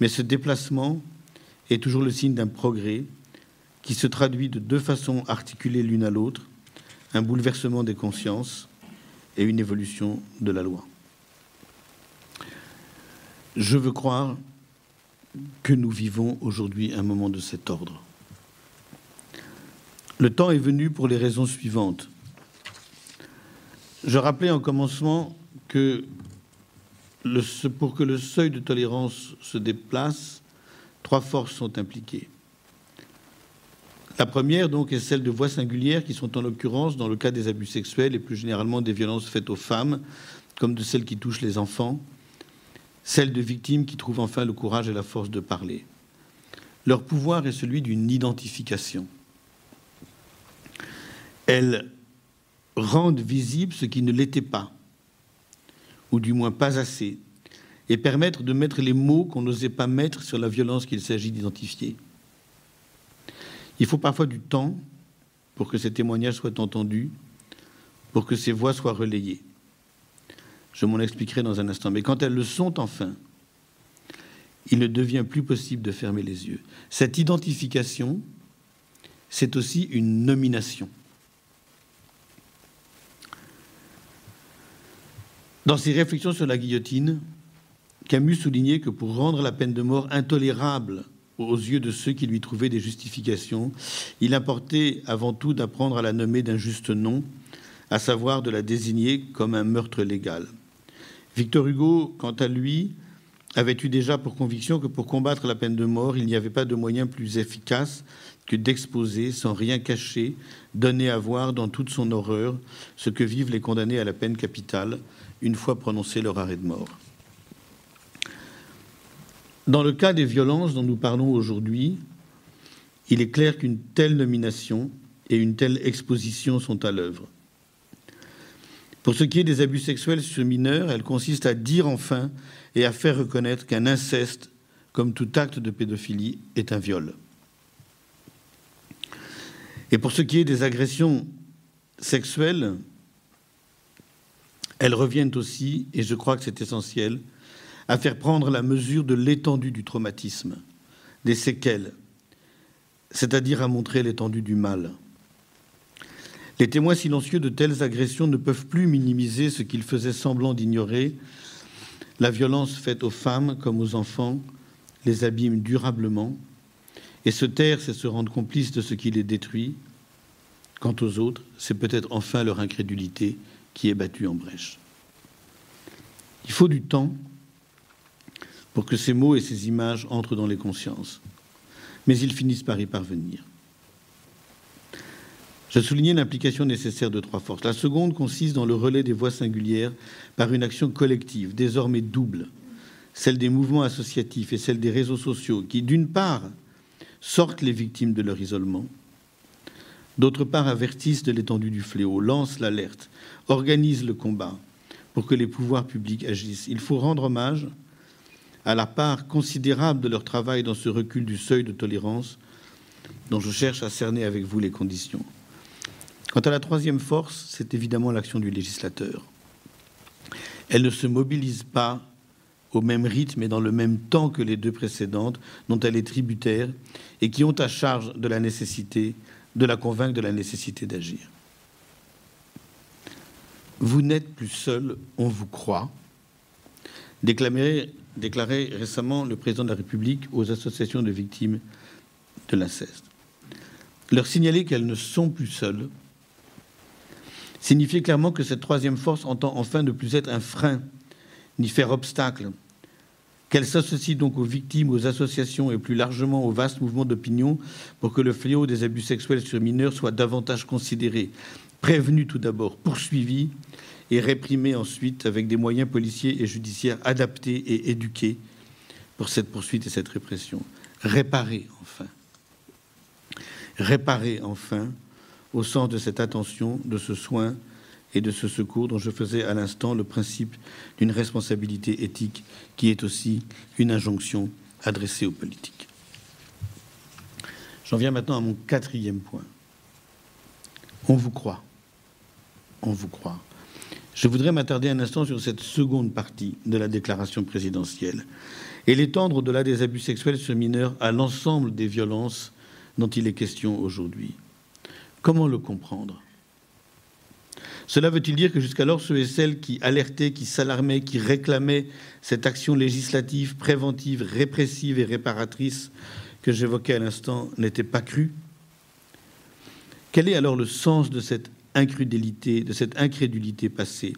mais ce déplacement est toujours le signe d'un progrès qui se traduit de deux façons articulées l'une à l'autre, un bouleversement des consciences et une évolution de la loi. Je veux croire que nous vivons aujourd'hui un moment de cet ordre. Le temps est venu pour les raisons suivantes. Je rappelais en commencement que pour que le seuil de tolérance se déplace, trois forces sont impliquées. La première, donc, est celle de voies singulières qui sont en l'occurrence, dans le cas des abus sexuels et plus généralement des violences faites aux femmes, comme de celles qui touchent les enfants, celles de victimes qui trouvent enfin le courage et la force de parler. Leur pouvoir est celui d'une identification. Elles rendent visible ce qui ne l'était pas, ou du moins pas assez, et permettre de mettre les mots qu'on n'osait pas mettre sur la violence qu'il s'agit d'identifier. Il faut parfois du temps pour que ces témoignages soient entendus, pour que ces voix soient relayées. Je m'en expliquerai dans un instant. Mais quand elles le sont enfin, il ne devient plus possible de fermer les yeux. Cette identification, c'est aussi une nomination. Dans ses réflexions sur la guillotine, Camus soulignait que pour rendre la peine de mort intolérable aux yeux de ceux qui lui trouvaient des justifications, il importait avant tout d'apprendre à la nommer d'un juste nom, à savoir de la désigner comme un meurtre légal. Victor Hugo, quant à lui, avait eu déjà pour conviction que pour combattre la peine de mort, il n'y avait pas de moyen plus efficace que d'exposer, sans rien cacher, donner à voir dans toute son horreur ce que vivent les condamnés à la peine capitale, une fois prononcé leur arrêt de mort. Dans le cas des violences dont nous parlons aujourd'hui, il est clair qu'une telle nomination et une telle exposition sont à l'œuvre. Pour ce qui est des abus sexuels sur mineurs, elle consiste à dire enfin et à faire reconnaître qu'un inceste, comme tout acte de pédophilie, est un viol. Et pour ce qui est des agressions sexuelles, elles reviennent aussi, et je crois que c'est essentiel, à faire prendre la mesure de l'étendue du traumatisme, des séquelles, c'est-à-dire à montrer l'étendue du mal. Les témoins silencieux de telles agressions ne peuvent plus minimiser ce qu'ils faisaient semblant d'ignorer. La violence faite aux femmes comme aux enfants les abîme durablement, et se taire, c'est se rendre complice de ce qui les détruit. Quant aux autres, c'est peut-être enfin leur incrédulité qui est battue en brèche. Il faut du temps pour que ces mots et ces images entrent dans les consciences, mais ils finissent par y parvenir. Je soulignais l'implication nécessaire de trois forces. La seconde consiste dans le relais des voix singulières par une action collective, désormais double, celle des mouvements associatifs et celle des réseaux sociaux, qui, d'une part, sortent les victimes de leur isolement, d'autre part, avertissent de l'étendue du fléau, lancent l'alerte, organisent le combat pour que les pouvoirs publics agissent. Il faut rendre hommage à la part considérable de leur travail dans ce recul du seuil de tolérance dont je cherche à cerner avec vous les conditions. Quant à la troisième force, c'est évidemment l'action du législateur. Elle ne se mobilise pas au même rythme et dans le même temps que les deux précédentes, dont elle est tributaire, et qui ont à charge de la nécessité, de la convaincre de la nécessité d'agir. Vous n'êtes plus seul, on vous croit, déclaré récemment le président de la République aux associations de victimes de l'inceste. Leur signaler qu'elles ne sont plus seules signifiait clairement que cette troisième force entend enfin ne plus être un frein ni faire obstacle, qu'elle s'associe donc aux victimes, aux associations et plus largement aux vastes mouvements d'opinion pour que le fléau des abus sexuels sur mineurs soit davantage considéré, prévenu tout d'abord, poursuivi et réprimé ensuite avec des moyens policiers et judiciaires adaptés et éduqués pour cette poursuite et cette répression. Réparer enfin. Réparer enfin au sens de cette attention, de ce soin et de ce secours dont je faisais à l'instant le principe d'une responsabilité éthique qui est aussi une injonction adressée aux politiques. J'en viens maintenant à mon quatrième point. On vous croit. On vous croit. Je voudrais m'attarder un instant sur cette seconde partie de la déclaration présidentielle et l'étendre au-delà des abus sexuels sur mineurs à l'ensemble des violences dont il est question aujourd'hui. Comment le comprendre? Cela veut-il dire que jusqu'alors ceux et celles qui alertaient, qui s'alarmaient, qui réclamaient cette action législative, préventive, répressive et réparatrice que j'évoquais à l'instant n'étaient pas crus Quel est alors le sens de cette incrédulité, de cette incrédulité passée?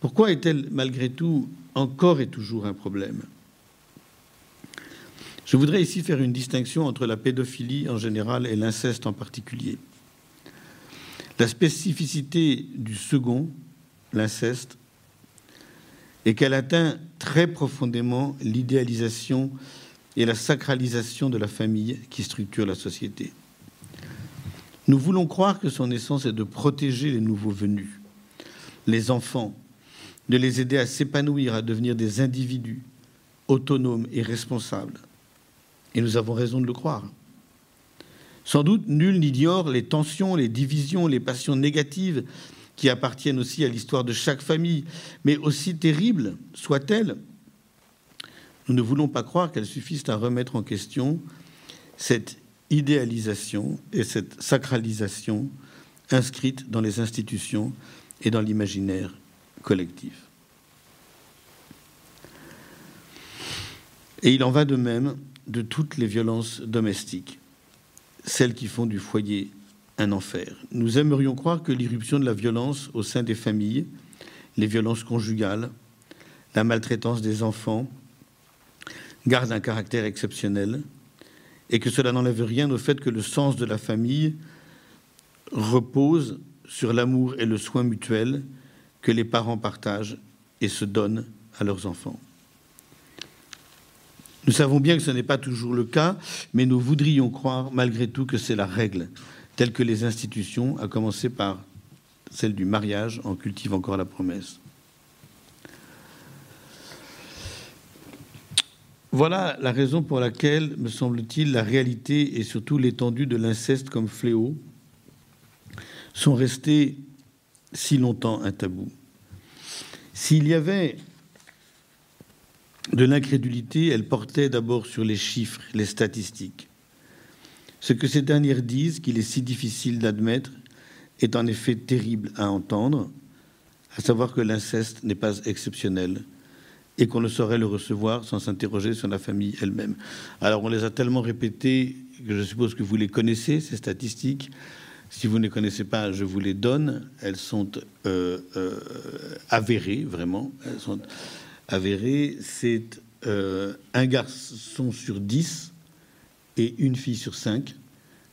Pourquoi est-elle malgré tout encore et toujours un problème? Je voudrais ici faire une distinction entre la pédophilie en général et l'inceste en particulier. La spécificité du second, l'inceste, est qu'elle atteint très profondément l'idéalisation et la sacralisation de la famille qui structure la société. Nous voulons croire que son essence est de protéger les nouveaux venus, les enfants, de les aider à s'épanouir, à devenir des individus autonomes et responsables. Et nous avons raison de le croire. Sans doute, nul n'ignore les tensions, les divisions, les passions négatives qui appartiennent aussi à l'histoire de chaque famille, mais aussi terribles soient-elles, nous ne voulons pas croire qu'elles suffisent à remettre en question cette idéalisation et cette sacralisation inscrite dans les institutions et dans l'imaginaire collectif. Et il en va de même de toutes les violences domestiques, celles qui font du foyer un enfer. Nous aimerions croire que l'irruption de la violence au sein des familles, les violences conjugales, la maltraitance des enfants, gardent un caractère exceptionnel et que cela n'enlève rien au fait que le sens de la famille repose sur l'amour et le soin mutuel que les parents partagent et se donnent à leurs enfants. Nous savons bien que ce n'est pas toujours le cas, mais nous voudrions croire malgré tout que c'est la règle, telle que les institutions, à commencer par celle du mariage, en cultivent encore la promesse. Voilà la raison pour laquelle, me semble-t-il, la réalité et surtout l'étendue de l'inceste comme fléau sont restés si longtemps un tabou. S'il y avait de l'incrédulité, elle portait d'abord sur les chiffres, les statistiques. Ce que ces dernières disent, qu'il est si difficile d'admettre, est en effet terrible à entendre, à savoir que l'inceste n'est pas exceptionnel, et qu'on ne saurait le recevoir sans s'interroger sur la famille elle-même. Alors on les a tellement répétés que je suppose que vous les connaissez, ces statistiques. Si vous ne les connaissez pas, je vous les donne. Elles sont euh, euh, avérées, vraiment. Elles sont avérée, c'est euh, un garçon sur dix et une fille sur cinq,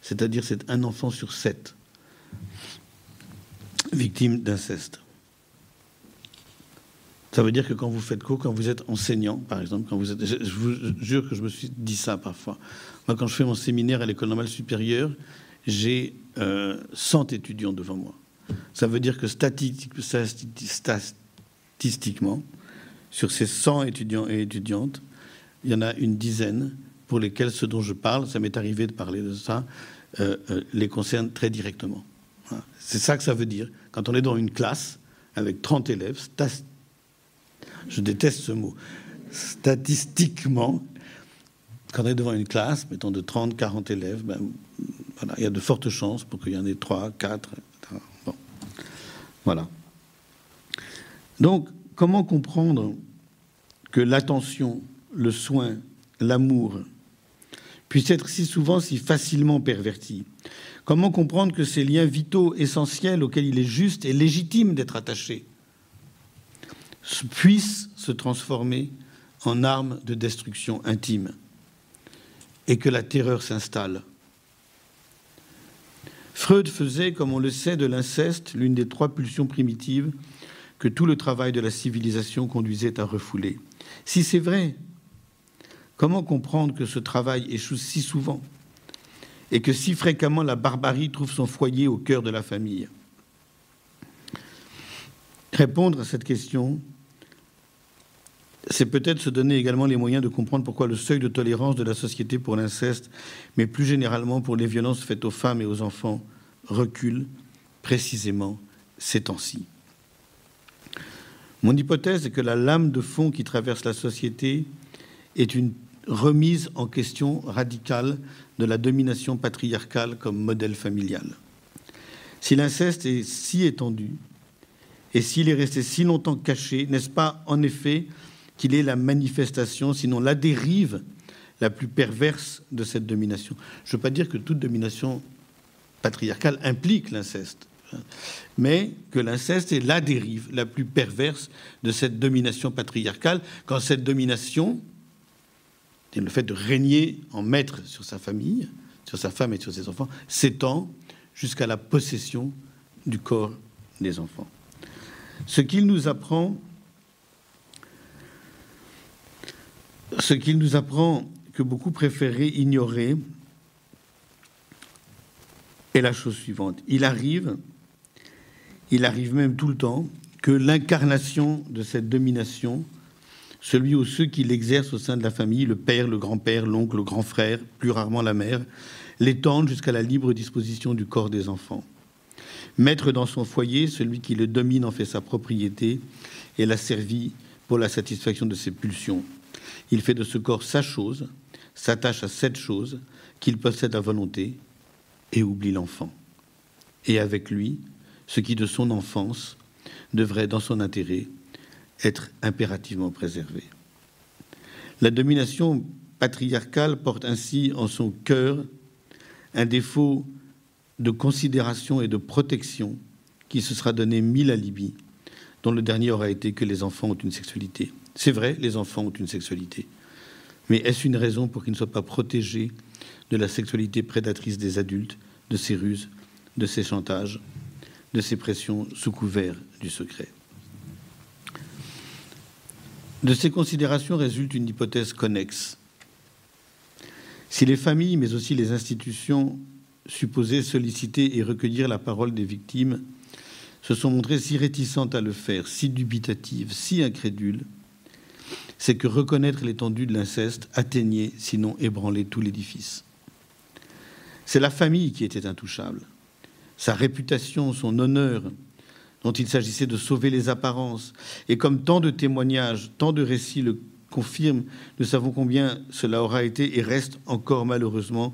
c'est-à-dire c'est un enfant sur sept victime d'inceste. Ça veut dire que quand vous faites cours, quand vous êtes enseignant, par exemple, quand vous êtes, je, vous jure que je me suis dit ça parfois. Moi, quand je fais mon séminaire à l'école normale supérieure, j'ai 100 euh, étudiants devant moi. Ça veut dire que statistiquement, sur ces 100 étudiants et étudiantes, il y en a une dizaine pour lesquels ce dont je parle, ça m'est arrivé de parler de ça, euh, euh, les concerne très directement. C'est ça que ça veut dire. Quand on est dans une classe avec 30 élèves, je déteste ce mot. Statistiquement, quand on est devant une classe, mettons de 30, 40 élèves, ben, il y a de fortes chances pour qu'il y en ait 3, 4. Bon. Voilà. Donc, comment comprendre que l'attention, le soin, l'amour puissent être si souvent si facilement pervertis Comment comprendre que ces liens vitaux essentiels auxquels il est juste et légitime d'être attaché puisse se transformer en arme de destruction intime et que la terreur s'installe? Freud faisait, comme on le sait, de l'inceste l'une des trois pulsions primitives que tout le travail de la civilisation conduisait à refouler. Si c'est vrai, comment comprendre que ce travail échoue si souvent et que si fréquemment la barbarie trouve son foyer au cœur de la famille? Répondre à cette question c'est peut-être se donner également les moyens de comprendre pourquoi le seuil de tolérance de la société pour l'inceste, mais plus généralement pour les violences faites aux femmes et aux enfants, recule précisément ces temps-ci. Mon hypothèse est que la lame de fond qui traverse la société est une remise en question radicale de la domination patriarcale comme modèle familial. Si l'inceste est si étendu et s'il est resté si longtemps caché, n'est-ce pas en effet qu'il est la manifestation, sinon la dérive la plus perverse de cette domination? Je ne veux pas dire que toute domination patriarcale implique l'inceste, mais que l'inceste est la dérive la plus perverse de cette domination patriarcale, quand cette domination, le fait de régner en maître sur sa famille, sur sa femme et sur ses enfants, s'étend jusqu'à la possession du corps des enfants. Ce qu'il nous apprend ce qu'il nous apprend que beaucoup préféraient ignorer est la chose suivante. Il arrive, il arrive même tout le temps, que l'incarnation de cette domination, celui ou ceux qui l'exercent au sein de la famille, le père, le grand-père, l'oncle, le grand frère, plus rarement la mère, l'étendent jusqu'à la libre disposition du corps des enfants. Maître dans son foyer, celui qui le domine en fait sa propriété et l'a servi pour la satisfaction de ses pulsions. Il fait de ce corps sa chose, s'attache à cette chose qu'il possède à volonté et oublie l'enfant. Et avec lui, ce qui de son enfance devrait, dans son intérêt, être impérativement préservé. La domination patriarcale porte ainsi en son cœur un défaut de considération et de protection qui se sera donné mille alibis, dont le dernier aura été que les enfants ont une sexualité. C'est vrai, les enfants ont une sexualité. Mais est-ce une raison pour qu'ils ne soient pas protégés de la sexualité prédatrice des adultes, de ces ruses, de ces chantages, de ces pressions sous couvert du secret De ces considérations résulte une hypothèse connexe. Si les familles, mais aussi les institutions supposées solliciter et recueillir la parole des victimes, se sont montrées si réticentes à le faire, si dubitatives, si incrédules, c'est que reconnaître l'étendue de l'inceste atteignait, sinon ébranlait tout l'édifice. C'est la famille qui était intouchable. Sa réputation, son honneur, dont il s'agissait de sauver les apparences. Et comme tant de témoignages, tant de récits le confirment, nous savons combien cela aura été et reste encore malheureusement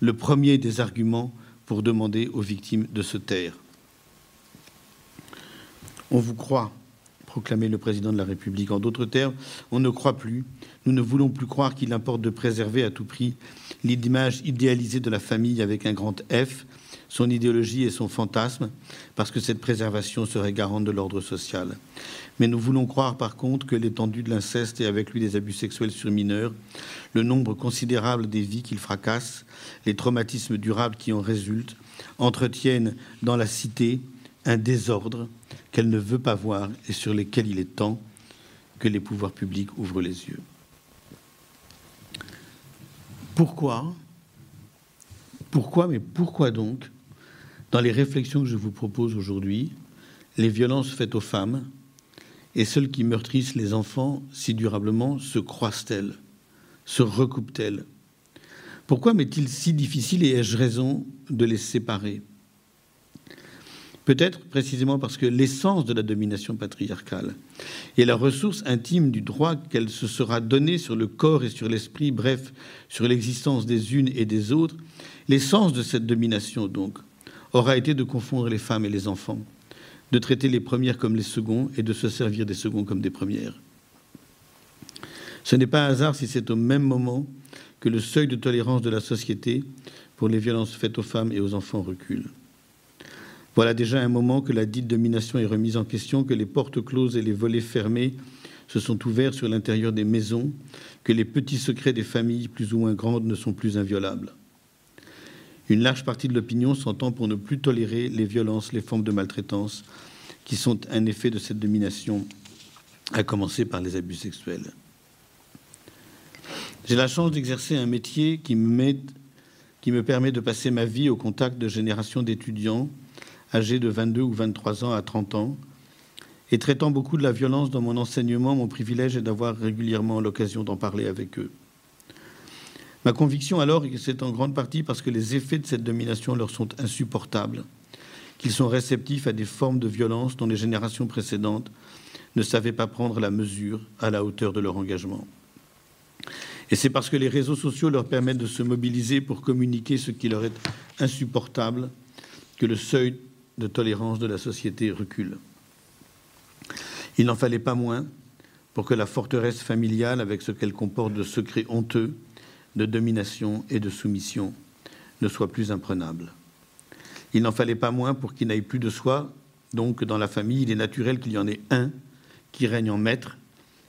le premier des arguments pour demander aux victimes de se taire. On vous croit, proclamait le président de la République. En d'autres termes, on ne croit plus, nous ne voulons plus croire qu'il importe de préserver à tout prix l'image idéalisée de la famille avec un grand F, son idéologie et son fantasme, parce que cette préservation serait garante de l'ordre social. Mais nous voulons croire par contre que l'étendue de l'inceste et avec lui des abus sexuels sur mineurs, le nombre considérable des vies qu'il fracasse, les traumatismes durables qui en résultent, entretiennent dans la cité un désordre qu'elle ne veut pas voir et sur lesquels il est temps que les pouvoirs publics ouvrent les yeux. Pourquoi? Pourquoi, mais pourquoi donc, dans les réflexions que je vous propose aujourd'hui, les violences faites aux femmes et celles qui meurtrissent les enfants si durablement se croisent-elles, se recoupent-elles? Pourquoi m'est-il si difficile et ai-je raison de les séparer? Peut-être précisément parce que l'essence de la domination patriarcale et la ressource intime du droit qu'elle se sera donnée sur le corps et sur l'esprit, bref, sur l'existence des unes et des autres, l'essence de cette domination, donc, aura été de confondre les femmes et les enfants, de traiter les premières comme les seconds et de se servir des seconds comme des premières. Ce n'est pas un hasard si c'est au même moment que le seuil de tolérance de la société pour les violences faites aux femmes et aux enfants recule. Voilà déjà un moment que la dite domination est remise en question, que les portes closes et les volets fermés se sont ouverts sur l'intérieur des maisons, que les petits secrets des familles plus ou moins grandes ne sont plus inviolables. Une large partie de l'opinion s'entend pour ne plus tolérer les violences, les formes de maltraitance qui sont un effet de cette domination, à commencer par les abus sexuels. J'ai la chance d'exercer un métier qui me, permet de passer ma vie au contact de générations d'étudiants âgés de 22 ou 23 ans à 30 ans, et traitant beaucoup de la violence dans mon enseignement, mon privilège est d'avoir régulièrement l'occasion d'en parler avec eux. Ma conviction alors est que c'est en grande partie parce que les effets de cette domination leur sont insupportables, qu'ils sont réceptifs à des formes de violence dont les générations précédentes ne savaient pas prendre la mesure à la hauteur de leur engagement. Et c'est parce que les réseaux sociaux leur permettent de se mobiliser pour communiquer ce qui leur est insupportable que le seuil de tolérance de la société recule. Il n'en fallait pas moins pour que la forteresse familiale, avec ce qu'elle comporte de secrets honteux, de domination et de soumission, ne soit plus imprenable. Il n'en fallait pas moins pour qu'il n'aille plus de soi, donc dans la famille, il est naturel qu'il y en ait un qui règne en maître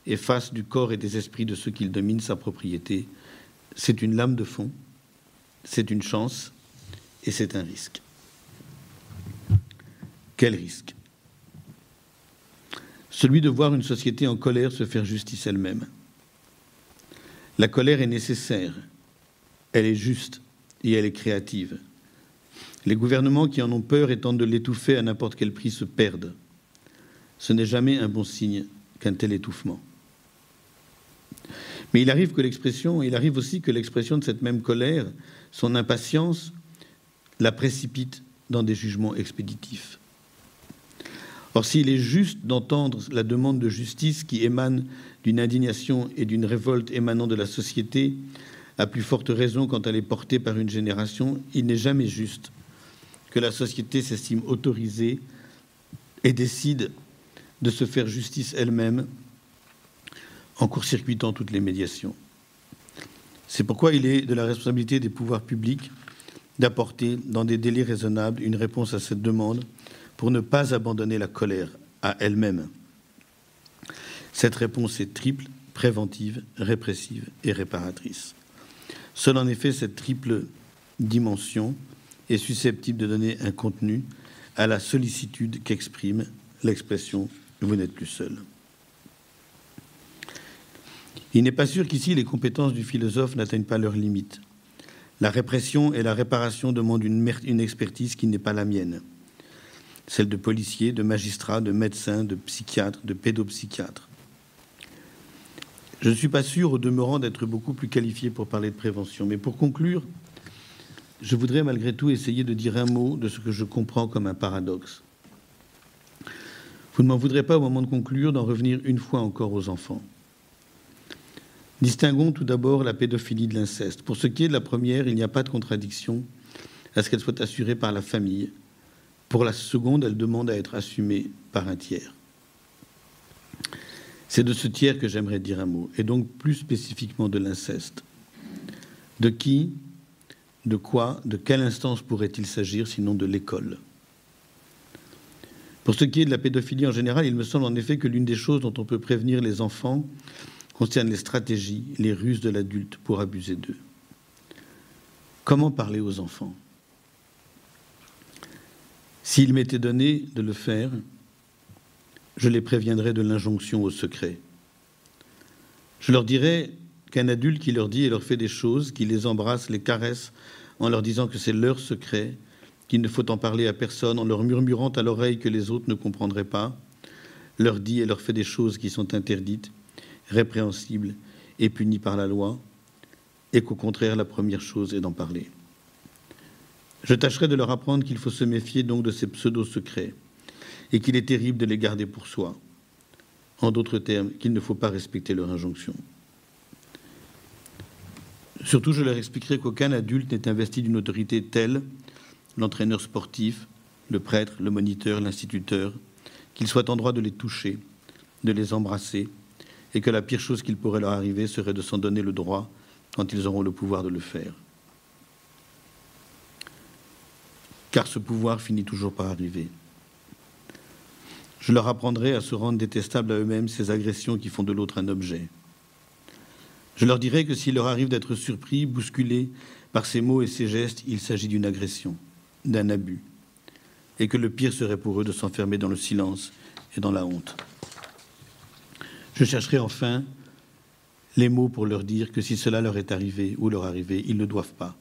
et fasse du corps et des esprits de ceux qu'il domine sa propriété. C'est une lame de fond, c'est une chance et c'est un risque. Quel risque? Celui de voir une société en colère se faire justice elle-même. La colère est nécessaire, elle est juste et elle est créative. Les gouvernements qui en ont peur et tentent de l'étouffer à n'importe quel prix se perdent. Ce n'est jamais un bon signe qu'un tel étouffement. Mais il arrive que l'expression, il arrive aussi que l'expression de cette même colère, son impatience, la précipite dans des jugements expéditifs. Or, s'il est juste d'entendre la demande de justice qui émane d'une indignation et d'une révolte émanant de la société, à plus forte raison quand elle est portée par une génération, il n'est jamais juste que la société s'estime autorisée et décide de se faire justice elle-même en court-circuitant toutes les médiations. C'est pourquoi il est de la responsabilité des pouvoirs publics d'apporter, dans des délais raisonnables, une réponse à cette demande pour ne pas abandonner la colère à elle-même. Cette réponse est triple, préventive, répressive et réparatrice. Seule en effet cette triple dimension est susceptible de donner un contenu à la sollicitude qu'exprime l'expression Vous n'êtes plus seul. Il n'est pas sûr qu'ici les compétences du philosophe n'atteignent pas leurs limites. La répression et la réparation demandent une, une expertise qui n'est pas la mienne celle de policiers, de magistrats, de médecins, de psychiatres, de pédopsychiatres. Je ne suis pas sûr, au demeurant, d'être beaucoup plus qualifié pour parler de prévention. Mais pour conclure, je voudrais malgré tout essayer de dire un mot de ce que je comprends comme un paradoxe. Vous ne m'en voudrez pas au moment de conclure d'en revenir une fois encore aux enfants. Distinguons tout d'abord la pédophilie de l'inceste. Pour ce qui est de la première, il n'y a pas de contradiction à ce qu'elle soit assurée par la famille, pour la seconde, elle demande à être assumée par un tiers. C'est de ce tiers que j'aimerais dire un mot, et donc plus spécifiquement de l'inceste. De qui de quoi, de quelle instance pourrait-il s'agir sinon de l'école? Pour ce qui est de la pédophilie en général, il me semble en effet que l'une des choses dont on peut prévenir les enfants concerne les stratégies, les ruses de l'adulte pour abuser d'eux. Comment parler aux enfants? S'il m'était donné de le faire, je les préviendrais de l'injonction au secret. Je leur dirais qu'un adulte qui leur dit et leur fait des choses, qui les embrasse, les caresse, en leur disant que c'est leur secret, qu'il ne faut en parler à personne, en leur murmurant à l'oreille que les autres ne comprendraient pas, leur dit et leur fait des choses qui sont interdites, répréhensibles et punies par la loi, et qu'au contraire, la première chose est d'en parler. Je tâcherai de leur apprendre qu'il faut se méfier donc de ces pseudo-secrets, et qu'il est terrible de les garder pour soi. En d'autres termes, qu'il ne faut pas respecter leur injonction. Surtout, je leur expliquerai qu'aucun adulte n'est investi d'une autorité telle, l'entraîneur sportif, le prêtre, le moniteur, l'instituteur, qu'il soit en droit de les toucher, de les embrasser, et que la pire chose qu'il pourrait leur arriver serait de s'en donner le droit quand ils auront le pouvoir de le faire. Car ce pouvoir finit toujours par arriver. Je leur apprendrai à se rendre détestables à eux-mêmes ces agressions qui font de l'autre un objet. Je leur dirai que s'il leur arrive d'être surpris, bousculés par ces mots et ces gestes, il s'agit d'une agression, d'un abus, et que le pire serait pour eux de s'enfermer dans le silence et dans la honte. Je chercherai enfin les mots pour leur dire que si cela leur est arrivé ou leur arrivé, ils ne doivent pas.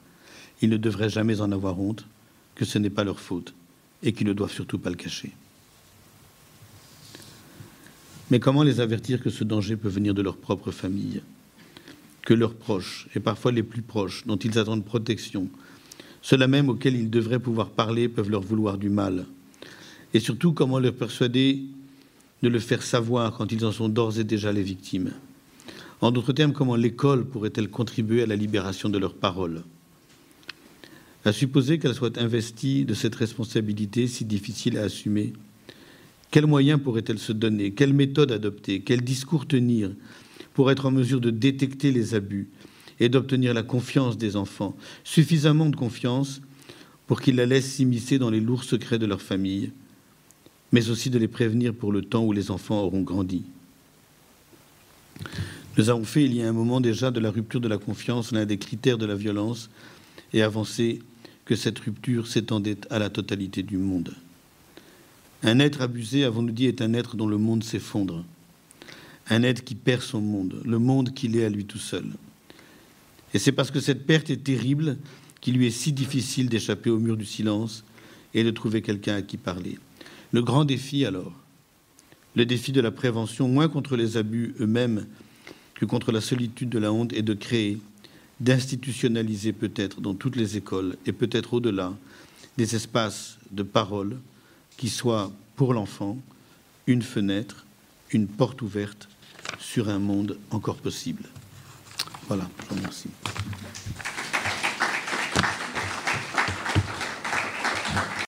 Ils ne devraient jamais en avoir honte, que ce n'est pas leur faute et qu'ils ne doivent surtout pas le cacher. Mais comment les avertir que ce danger peut venir de leur propre famille Que leurs proches, et parfois les plus proches, dont ils attendent protection, ceux-là même auxquels ils devraient pouvoir parler, peuvent leur vouloir du mal? Et surtout, comment leur persuader de le faire savoir quand ils en sont d'ores et déjà les victimes? En d'autres termes, comment l'école pourrait-elle contribuer à la libération de leurs paroles? À supposer qu'elle soit investie de cette responsabilité si difficile à assumer, quels moyens pourrait-elle se donner? Quelle méthode adopter? Quel discours tenir pour être en mesure de détecter les abus et d'obtenir la confiance des enfants, suffisamment de confiance pour qu'ils la laissent s'immiscer dans les lourds secrets de leur famille, mais aussi de les prévenir pour le temps où les enfants auront grandi. Nous avons fait il y a un moment déjà de la rupture de la confiance l'un des critères de la violence et avancé que cette rupture s'étendait à la totalité du monde. Un être abusé, avons-nous dit, est un être dont le monde s'effondre. Un être qui perd son monde, le monde qu'il est à lui tout seul. Et c'est parce que cette perte est terrible qu'il lui est si difficile d'échapper au mur du silence et de trouver quelqu'un à qui parler. Le grand défi alors, le défi de la prévention, moins contre les abus eux-mêmes que contre la solitude de la honte, est de créer, d'institutionnaliser peut-être dans toutes les écoles et peut-être au-delà des espaces de parole qui soit pour l'enfant une fenêtre, une porte ouverte sur un monde encore possible. Voilà, je vous remercie.